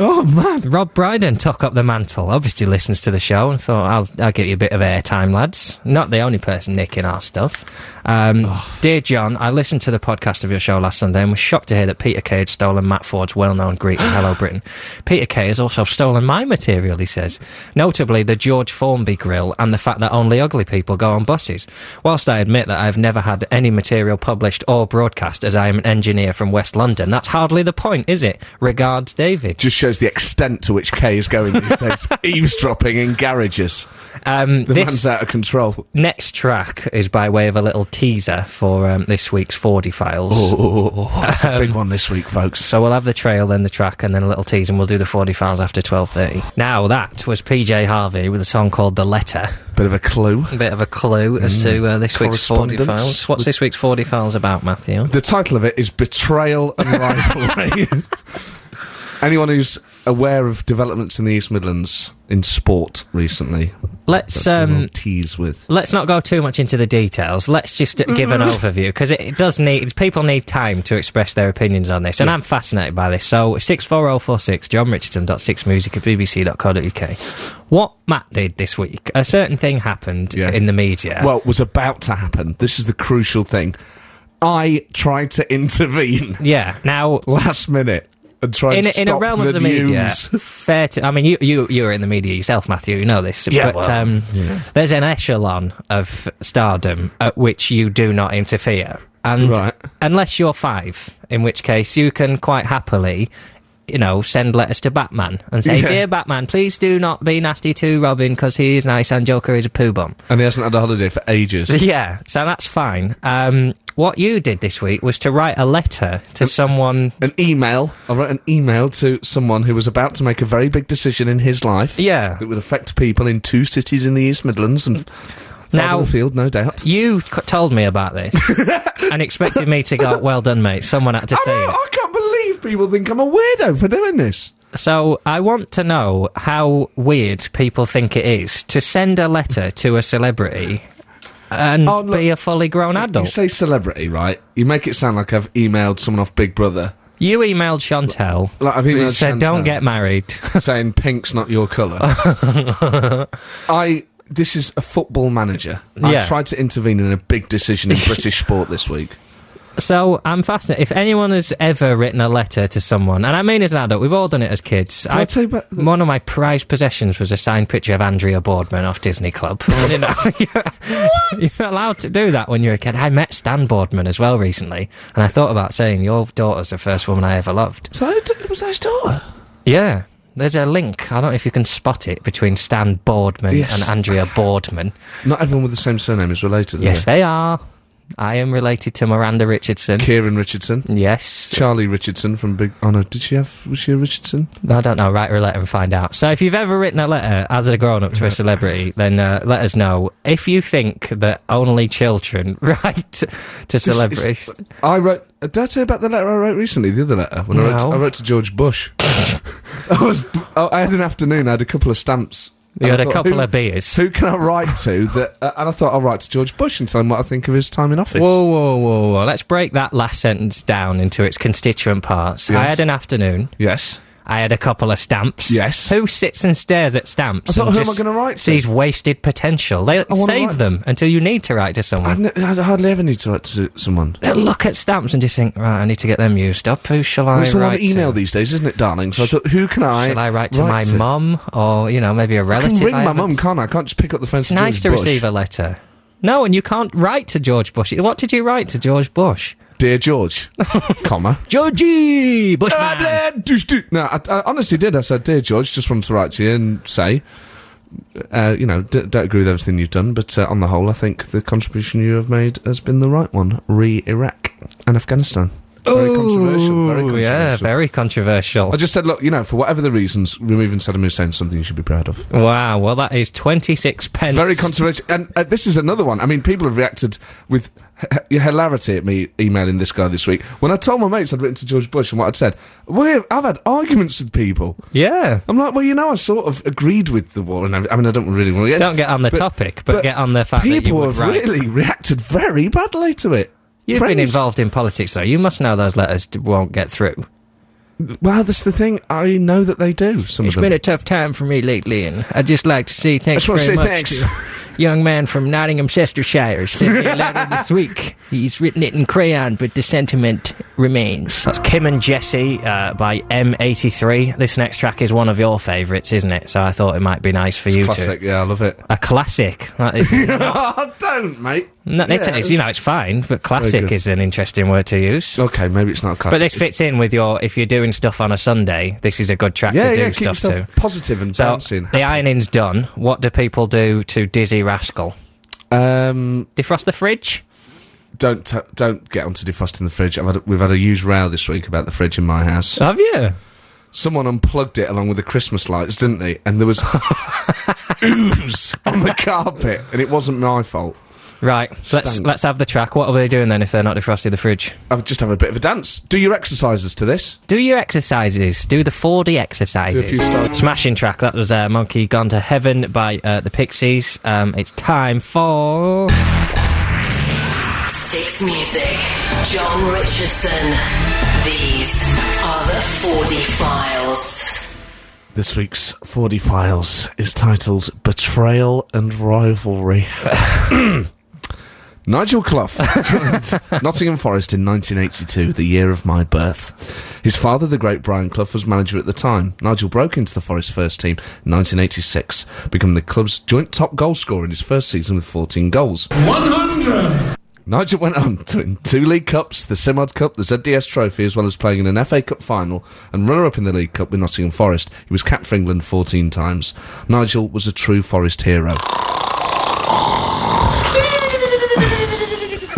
G: Oh man.
C: Rob Brydon took up the mantle. Obviously, listens to the show and thought, "I'll, I'll give you a bit of airtime, lads." Not the only person nicking our stuff. Um,
G: Oh.
C: Dear Jon, I listened to the podcast of your show last Sunday and was shocked to hear that Peter Kay had stolen Matt Forde's well-known greeting, "Hello Britain." Peter Kay has also stolen my material. He says, notably the George Formby grill and the fact that only ugly people go on buses. Whilst I admit that I've never had any material published or broadcast, as I am an engineer from West London, that's hardly the point, is it? Regards, David.
G: Just shows the extent to which Kay is going these days. Eavesdropping in garages.
C: Um,
G: The
C: this
G: man's out of control.
C: next track is by way of a little teaser for um, this week's Forde Files.
G: Oh, it's a
C: Um,
G: big one this week, folks.
C: So we'll have the trail, then the track, and then a little tease, and we'll do the Forde Files after 12.30. Now, that was PJ Harvey with a song called The Letter.
G: Bit of a clue.
C: A bit of a clue as to uh, this week's
G: Forde
C: Files. What's this week's Forde Files about, Matthew?
G: The title of it is Betrayal and Rivalry. Anyone who's aware of developments in the East Midlands in sport recently,
C: Let's
G: um, we'll tease with.
C: let's not go too much into the details. Let's just give an overview because it, it does need people need time to express their opinions on this, and I'm fascinated by this. So six four zero four six Jon Richardson dot six music at bbc.co.uk. What Matt did this week, a certain thing happened
G: Yeah.
C: in the media.
G: Well, it was about to happen. This is the crucial thing. I tried to intervene
C: yeah. Now
G: last minute and tried
C: in,
G: to
C: a-
G: stop
C: in a realm
G: the
C: of the media, fair to. I mean, you you you were in the media yourself, Matthew. You know this,
G: Yeah,
C: but
G: well,
C: um, there's an echelon of stardom at which you do not interfere, and
G: Right.
C: unless you're five, in which case you can quite happily. You know, send letters to Batman and say,
G: Yeah.
C: "Dear Batman, please do not be nasty to Robin because he is nice and Joker is a poo bum."
G: and he hasn't had a holiday for ages.
C: Yeah, so that's fine. Um, what you did this week was to write a letter to someone.
G: An email. I wrote an email to someone who was about to make a very big decision in his life.
C: Yeah.
G: That would affect people in two cities in the East Midlands and
C: Now-
G: now field, no doubt.
C: You c- told me about this and expected me to go, well done, mate. Someone had to
G: I
C: say
G: know,
C: it.
G: I can't believe people think I'm a weirdo for doing this.
C: So I want to know how weird people think it is to send a letter to a celebrity and
G: Oh, look,
C: be a fully grown adult.
G: You say celebrity, right? You make it sound like I've emailed someone off Big Brother.
C: You emailed Chantel.
G: Like I've emailed
C: said, "Don't get married."
G: saying pink's not your colour. I this is a football manager. I tried to intervene in a big decision in British sport this week.
C: So I'm fascinated. If anyone has ever written a letter to someone, and I mean as an adult, we've all done it as kids.
G: Did I, tell you about the-
C: One of my prized possessions was a signed picture of Andrea Boardman off Disney Club. you know, you're, you're allowed to do that when you're a kid. I met Stan Boardman as well recently, and I thought about saying, Your daughter's the first woman I ever loved.
G: So it was that his daughter?
C: Yeah. There's a link. I don't know if you can spot it between Stan Boardman
G: Yes.
C: and Andrea Boardman.
G: Not everyone with the same surname is related.
C: Yes,
G: they?
C: they are. I am related to Miranda Richardson.
G: Kieran Richardson,
C: Yes.
G: Charlie Richardson from Big. Oh no, did she have? Was she a Richardson?
C: I don't know. Write her a letter and find out. So, if you've ever written a letter as a grown up to a celebrity, then uh, let us know. If you think that only children write to celebrities,
G: I wrote. Did I tell you about the letter I wrote recently? The other letter when I, wrote to, I wrote to George Bush. I was. oh, I had an afternoon. I had a couple of stamps.
C: You
G: And
C: had a couple
G: who-
C: of beers.
G: Who can I write to? That, uh, and I thought I'll write to George Bush and tell him what I think of his time in office.
C: Whoa, whoa, whoa, whoa. Let's break that last sentence down into its constituent parts. I had an afternoon.
G: Yes.
C: I had a couple of stamps.
G: Yes.
C: Who sits and stares at stamps
G: I thought, who am I gonna write to?
C: sees wasted potential? They save
G: write-
C: them until you need to write to someone.
G: n- I hardly ever need to write to someone.
C: They look at stamps and just think, right, I need to get them used up. Who shall I
G: Well, it's a lot
C: write
G: of email
C: to?
G: these days, isn't it, darling? So I thought, who can I?
C: Shall I write to my mum or you know maybe a relative?
G: can ring
C: I
G: my mum, can't I? I can't just pick up the phone.
C: It's nice to
G: Bush.
C: receive a letter. No, and you can't write to George Bush. What did you write to George Bush?
G: Dear George, comma.
C: Georgie Bushman.
G: No, I, I honestly did. I said, "Dear George, just wanted to write to you and say, uh, you know, d- don't agree with everything you've done, but uh, on the whole, I think the contribution you have made has been the right one. Re Iraq and Afghanistan. Very controversial. Very controversial.
C: Yeah, very controversial.
G: I just said, look, you know, for whatever the reasons, removing Saddam Hussein is something you should be proud of.
C: Wow, well, that is 26 pence.
G: Very controversial. And uh, this is another one. I mean, people have reacted with h- hilarity at me emailing this guy this week. When I told my mates I'd written to George Bush and what I'd said, well, I've had arguments with people.
C: Yeah.
G: I'm like, well, you know, I sort of agreed with the war, and I, I mean, I don't really want to get.
C: Don't get on the
G: but-
C: topic, but, get on the fact that you
G: people
C: would
G: have
C: write.
G: really reacted very badly to it.
C: You've been involved in politics, though. You must know those letters won't get through.
G: Well, that's the thing. I know that they do. Some
C: It's
G: of them.
C: been a tough time for me lately, and I'd just like to say thanks very
G: say
C: much
G: thanks.
C: to young man from Nottinghamcestershire sent me a letter this week. He's written it in crayon, but the sentiment remains. That's Kim and Jessie uh, by M83. This next track is one of your favourites, isn't it? So I thought it might be nice for you to.
G: Classic.
C: to.
G: Yeah, I love it.
C: A classic. That is,
G: oh, don't, mate.
C: No, it's, it's, you know, it's fine, but classic is an interesting word to use.
G: Okay, maybe it's not classic.
C: But this fits in with your. If you're doing stuff on a Sunday, this is a good track
G: yeah,
C: to do
G: yeah,
C: stuff to.
G: positive and
C: So
G: bouncing.
C: the ironing's done. What do people do to Dizzee Rascal?
G: Um,
C: Defrost the fridge?
G: don't t- don't get onto defrosting the fridge. I've had a, we've had a huge row this week about the fridge in my house.
C: Have you?
G: Someone unplugged it along with the Christmas lights, didn't they? And there was ooze on the carpet, and it wasn't my fault.
C: Right. Let's let's have the track. What are they doing then if they're not defrosting the fridge?
G: I've just have a bit of a dance. Do your exercises to this.
C: Do your exercises. Do the 4D exercises.
G: Do a few styles.
C: Smashing track. That was uh, Monkey Gone to Heaven by uh, the Pixies. Um, it's time for.
A: Six Music. Jon Richardson. These are the Forde Files.
G: This week's Forde Files is titled Betrayal and Rivalry. Nigel Clough Nottingham Forest in 1982, the year of my birth. His father, the great Brian Clough, was manager at the time. Nigel broke into the Forest first team in 1986, becoming the club's joint top goal scorer in his first season with 14 goals.
H: 100!
G: Nigel went on to win two League Cups, the Simod Cup, the ZDS Trophy, as well as playing in an FA Cup final and runner-up in the League Cup with Nottingham Forest. He was capped for England 14 times. Nigel was a true Forest hero.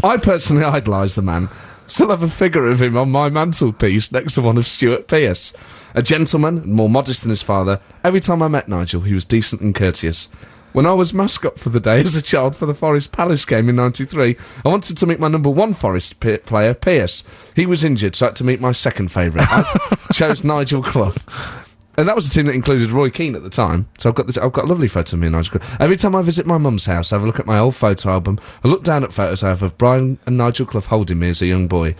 G: I personally idolise the man. Still have a figure of him on my mantelpiece next to one of Stuart Pearce. A gentleman, and more modest than his father, every time I met Nigel, he was decent and courteous. When I was mascot for the day as a child for the Forest Palace game in 93, I wanted to meet my number one Forest pe- player, Pearce. He was injured, so I had to meet my second favourite. I chose Nigel Clough. And that was a team that included Roy Keane at the time. So I've got this. I've got a lovely photo of me and Nigel. Clough. Every time I visit my mum's house, I have a look at my old photo album. I look down at photos I have of Brian and Nigel Clough holding me as a young boy.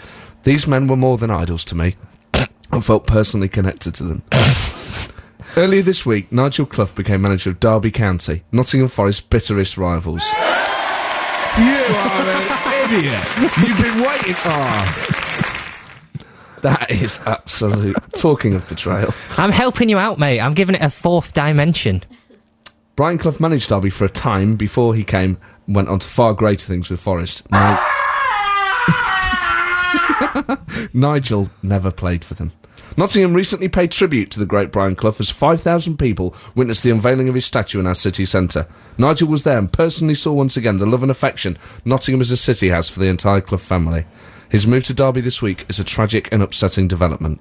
G: These men were more than idols to me. I felt personally connected to them. Earlier this week, Nigel Clough became manager of Derby County, Nottingham Forest's bitterest rivals. You are an idiot. You've been waiting. Ah. That is absolute. Talking of betrayal.
C: I'm helping you out, mate. I'm giving it a fourth dimension.
G: Brian Clough managed Derby for a time before he came and went on to far greater things with Forest. Ni- Nigel never played for them. Nottingham recently paid tribute to the great Brian Clough as 5,000 people witnessed the unveiling of his statue in our city centre. Nigel was there and personally saw once again the love and affection Nottingham as a city has for the entire Clough family. His move to Derby this week is a tragic and upsetting development.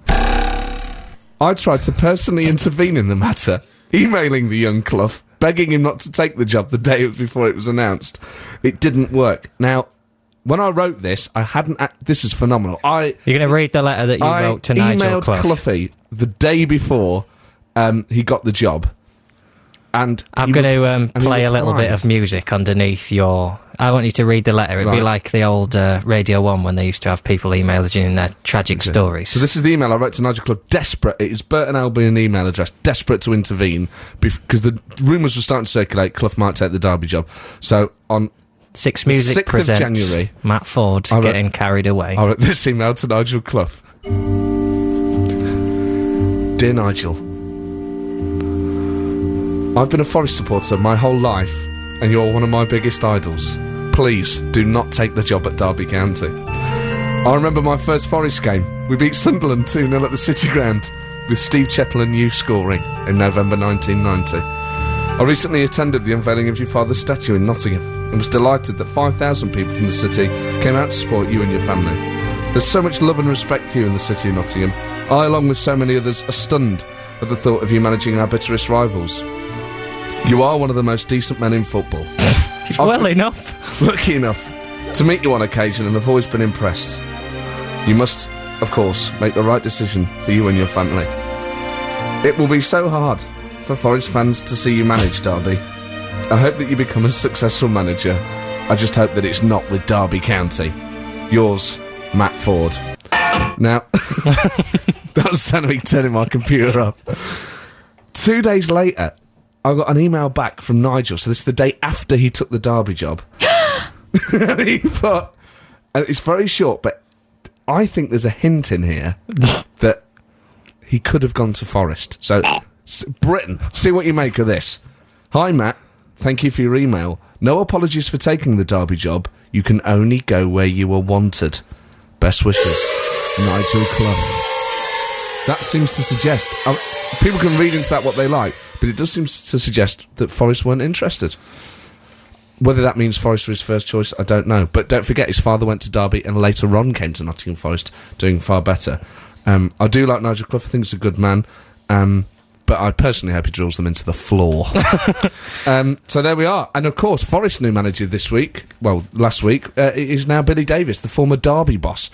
G: I tried to personally intervene in the matter, emailing the young Clough, begging him not to take the job the day before it was announced. It didn't work. Now, when I wrote this, I hadn't. Act- this is phenomenal. I
C: You're going to read the letter that you
G: I
C: wrote to Nigel
G: emailed
C: Clough.
G: Cloughie the day before um, he got the job, and
C: I'm going to um, play a little bit of music underneath your. I want you to read the letter. It'd be like the old uh, Radio 1 when they used to have people email us in their tragic stories.
G: So this is the email I wrote to Nigel Clough. Desperate, it is Burton Albion email address. Desperate to intervene because the rumours were starting to circulate. Clough might take the Derby job. So on
C: Six Music
G: 6th of January,
C: Matt
G: Forde wrote-
C: getting carried away.
G: I wrote this email to Nigel Clough. Dear Nigel, I've been a Forest supporter my whole life, and you're one of my biggest idols. Please do not take the job at Derby County. I remember my first Forest game. We beat Sunderland 2 0 at the City Ground, with Steve Chettle and you scoring in November 1990. I recently attended the unveiling of your father's statue in Nottingham and was delighted that 5,000 people from the city came out to support you and your family. There's so much love and respect for you in the city of Nottingham. I, along with so many others, are stunned at the thought of you managing our bitterest rivals. You are one of the most decent men in football.
C: Well enough.
G: Lucky enough to meet you on occasion and I've always been impressed. You must, of course, make the right decision for you and your family. It will be so hard for Forest fans to see you manage Derby. I hope that you become a successful manager. I just hope that it's not with Derby County. Yours, Matt Forde. Now, That was me turning my computer off. Two days later, I got an email back from Nigel. So this is the day after he took the Derby job. and he put, and it's very short, but I think there's a hint in here that he could have gone to Forest. So, s- Britain, see what you make of this. Hi, Matt. Thank you for your email. No apologies for taking the Derby job. You can only go where you were wanted. Best wishes, Nigel Clough. That seems to suggest um, people can read into that what they like, but it does seem to suggest that Forest weren't interested. Whether that means Forest was his first choice, I don't know. But don't forget, his father went to Derby and later on came to Nottingham Forest, doing far better. Um, I do like Nigel Clough. I think he's a good man. Um, but I personally hope he drills them into the floor. um, so there we are. And of course, Forest's new manager this week, well, last week, uh, is now Billy Davis, the former Derby boss.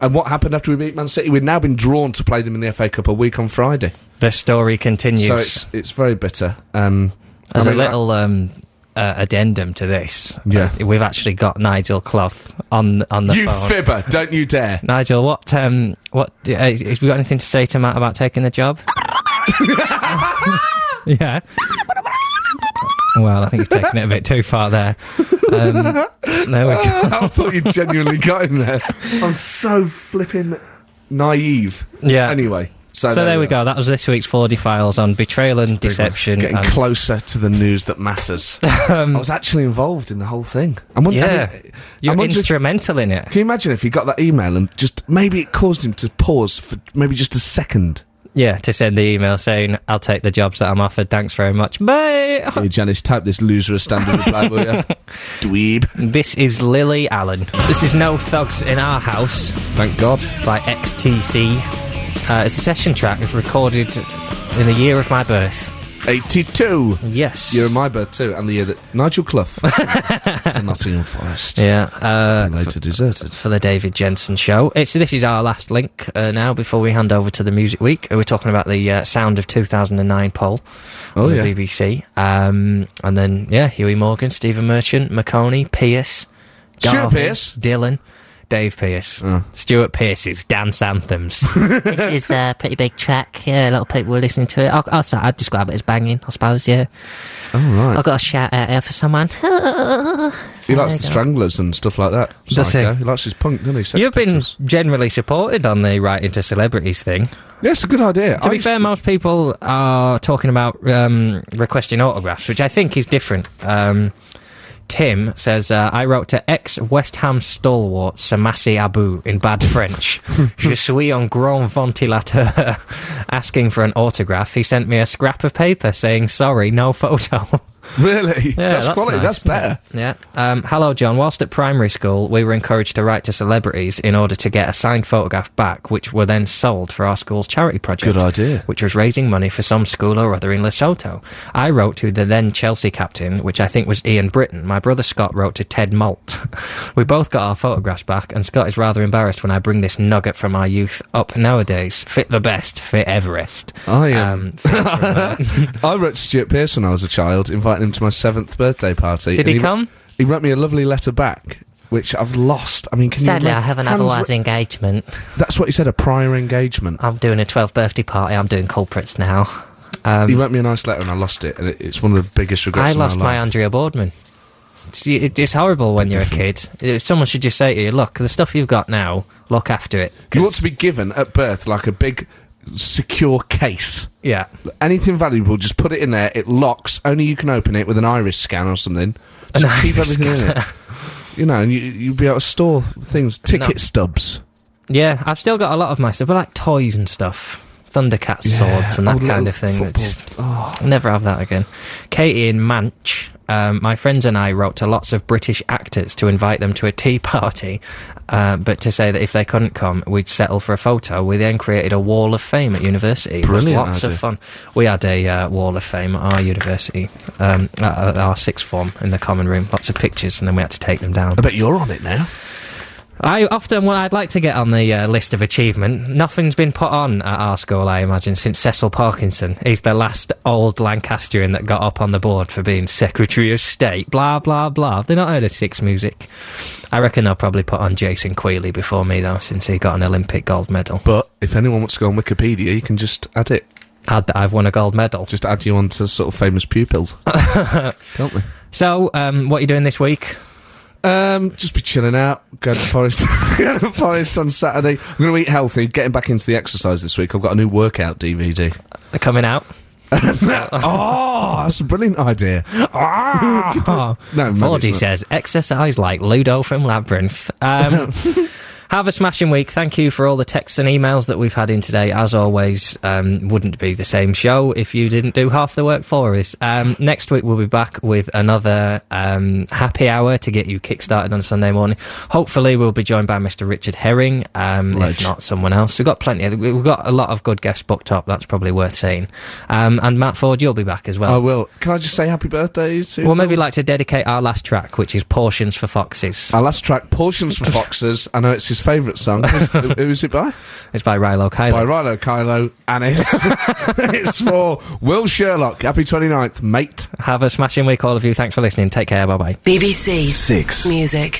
G: And what happened after we beat Man City? We've now been drawn to play them in the FA Cup a week on Friday.
C: The story continues.
G: So it's it's very bitter. Um,
C: As
G: I
C: a
G: mean,
C: little um, uh, addendum to this,
G: Yeah.
C: uh, we've actually got Nigel Clough on on the
G: you
C: phone.
G: fibber, don't you dare.
C: Nigel, what um, what uh, have you got anything to say to Matt about taking the job? yeah. Well, I think you've taken it a bit too far there. Um, there we go.
G: I thought you genuinely got him there. I'm so flipping naive.
C: Yeah.
G: Anyway, so,
C: So there we go. That was this week's Forde Files on betrayal and deception.
G: Getting
C: and-
G: closer to the news that matters. I was actually involved in the whole thing. I'm wondering,
C: Um, yeah,
G: I mean,
C: you're
G: I'm
C: instrumental in it.
G: Can you imagine if he got that email and just maybe it caused him to pause for maybe just a second?
C: Yeah, to send the email saying, "I'll take the jobs that I'm offered. Thanks very much, bye."
G: Hey, Janice, type this loser a standard reply, will you? Dweeb.
C: This is Lily Allen. This is No Thugs in Our House
G: Thank God.
C: by XTC. Uh, it's a session track. It's recorded in the year of my birth.
G: 82.
C: Yes.
G: Year of my birth, too, and the year that Nigel Clough to Nottingham Forest.
C: yeah. Uh,
G: later deserted.
C: for the David Jensen show. It's this is our last link uh, now before we hand over to the music week. Uh, We're talking about the uh, Sound of 2009 poll
G: Oh,
C: on
G: yeah.
C: the BBC, um, and then yeah, Huey Morgan, Stephen Merchant, McConey, Pierce, Garvey,
G: Pearce?
C: Dylan. Dave Pearce,
G: Oh.
C: Stuart Pearce's dance anthems.
J: this is a pretty big track. Yeah, a lot of people were listening to it. I'll, I'll, say- I'd describe it as banging, I suppose. Yeah,
G: Oh, right.
J: I've got a shout out here for someone.
G: He likes the Stranglers and stuff like that.
C: Does
G: Psycho.
C: he?
G: He likes his punk, doesn't he? Sex
C: You've been generally supported on the writing to celebrities thing.
G: Yeah, it's a good idea.
C: To
G: I
C: be
G: used
C: fair, most people are talking about um, requesting autographs, which I think is different. Um, Tim says, uh, I wrote to ex West Ham stalwart Samassi Abou in bad French. Je suis un grand ventilateur. asking for an autograph. He sent me a scrap of paper saying, sorry, no photo.
G: Really?
C: Yeah,
G: that's, quality.
C: nice.
G: That's better.
C: Yeah. Um, hello, Jon. Whilst at primary school, we were encouraged to write to celebrities in order to get a signed photograph back, which were then sold for our school's charity project.
G: Good idea.
C: Which was raising money for some school or other in Lesotho. I wrote to the then Chelsea captain, which I think was Ian Britton. My brother Scott wrote to Ted Moult. we both got our photographs back, and Scott is rather embarrassed when I bring this nugget from our youth up nowadays. Fit the best, fit Everest.
G: I am.
C: Um, uh,
G: I wrote to Stuart Pearce when I was a child, inviting him to my seventh birthday party.
C: Did
G: and
C: he come?
G: He wrote me a lovely letter back, which I've lost. I mean, can
J: Sadly,
G: you?
J: I have an otherwise engagement.
G: That's what he said. A prior engagement.
J: I'm doing a 12th birthday party. I'm doing culprits now.
C: um,
G: he wrote me a nice letter, and I lost it, and it, it's one of the biggest regrets.
C: I lost
G: my,
C: my. Andrea Boardman. See, it- It's horrible when you're a kid. Someone should just say to you, "Look, the stuff you've got now, look after it."
G: You want to be given at birth like a big, secure case.
C: yeah,
G: Anything valuable, just put it in there. It locks. Only you can open it with an iris scan or something.
C: An
G: Just keep
C: iris
G: everything in it. You know, and you, you'll be able to store things, ticket stubs.
C: yeah. I've still got a lot of my stuff, but like toys and stuff, Thundercat swords and that kind of thing. It's,
G: Oh.
C: Never have that again. Katie in Manch. Um, my friends and I wrote to lots of British actors to invite them to a tea party, uh, but to say that if they couldn't come, we'd settle for a photo. We then created a wall of fame at university.
G: Brilliant
C: lots
G: idea.
C: of fun. We had a uh, wall of fame at our university, um, at, at our sixth form in the common room. Lots of pictures, and then we had to take them down.
G: I bet you're on it now.
C: I often, well, I'd like to get on the uh, list of achievement. Nothing's been put on at our school, I imagine, since Cecil Parkinson. He's the last old Lancastrian that got up on the board for being Secretary of State. Blah blah blah. They've not heard of Six Music. I reckon they'll probably put on Jason Queally before me though, since he got an Olympic gold medal.
G: But if anyone wants to go on Wikipedia, you can just add it.
C: Add that I've won a gold medal.
G: Just add you onto sort of famous pupils. Can't we?
C: So, um, what are you doing this week?
G: Um, just be chilling out. Go to Forest. go to Forest on Saturday. I'm going to eat healthy. Getting back into the exercise this week. I've got a new workout DVD.
C: They're coming out.
G: oh, that's a brilliant idea.
C: Oh,
G: No,
C: Fordy says, exercise like Ludo from Labyrinth. Um, have a smashing week. Thank you for all the texts and emails that we've had in today. As always, um, wouldn't be the same show if you didn't do half the work for us. Um, next week, we'll be back with another um, happy hour to get you kick-started on Sunday morning. Hopefully, we'll be joined by Mr. Richard Herring, um, if not someone else. We've got plenty. Of, we've got a lot of good guests booked up. That's probably worth saying. Um, and Matt Forde, you'll be back as well.
G: I will. Can I just say happy birthday to?
C: We'll maybe like to dedicate our last track, which is Portions for Foxes.
G: Our last track, Portions for Foxes. I know it's his favourite song. Who's- it by?
C: It's by Rilo Kiley.
G: By Rilo Kylo. And it's, it's for Will Sherlock. Happy 29th, mate.
C: Have a smashing week, all of you. Thanks for listening. Take care. Bye bye.
A: BBC
K: Six.
A: Music.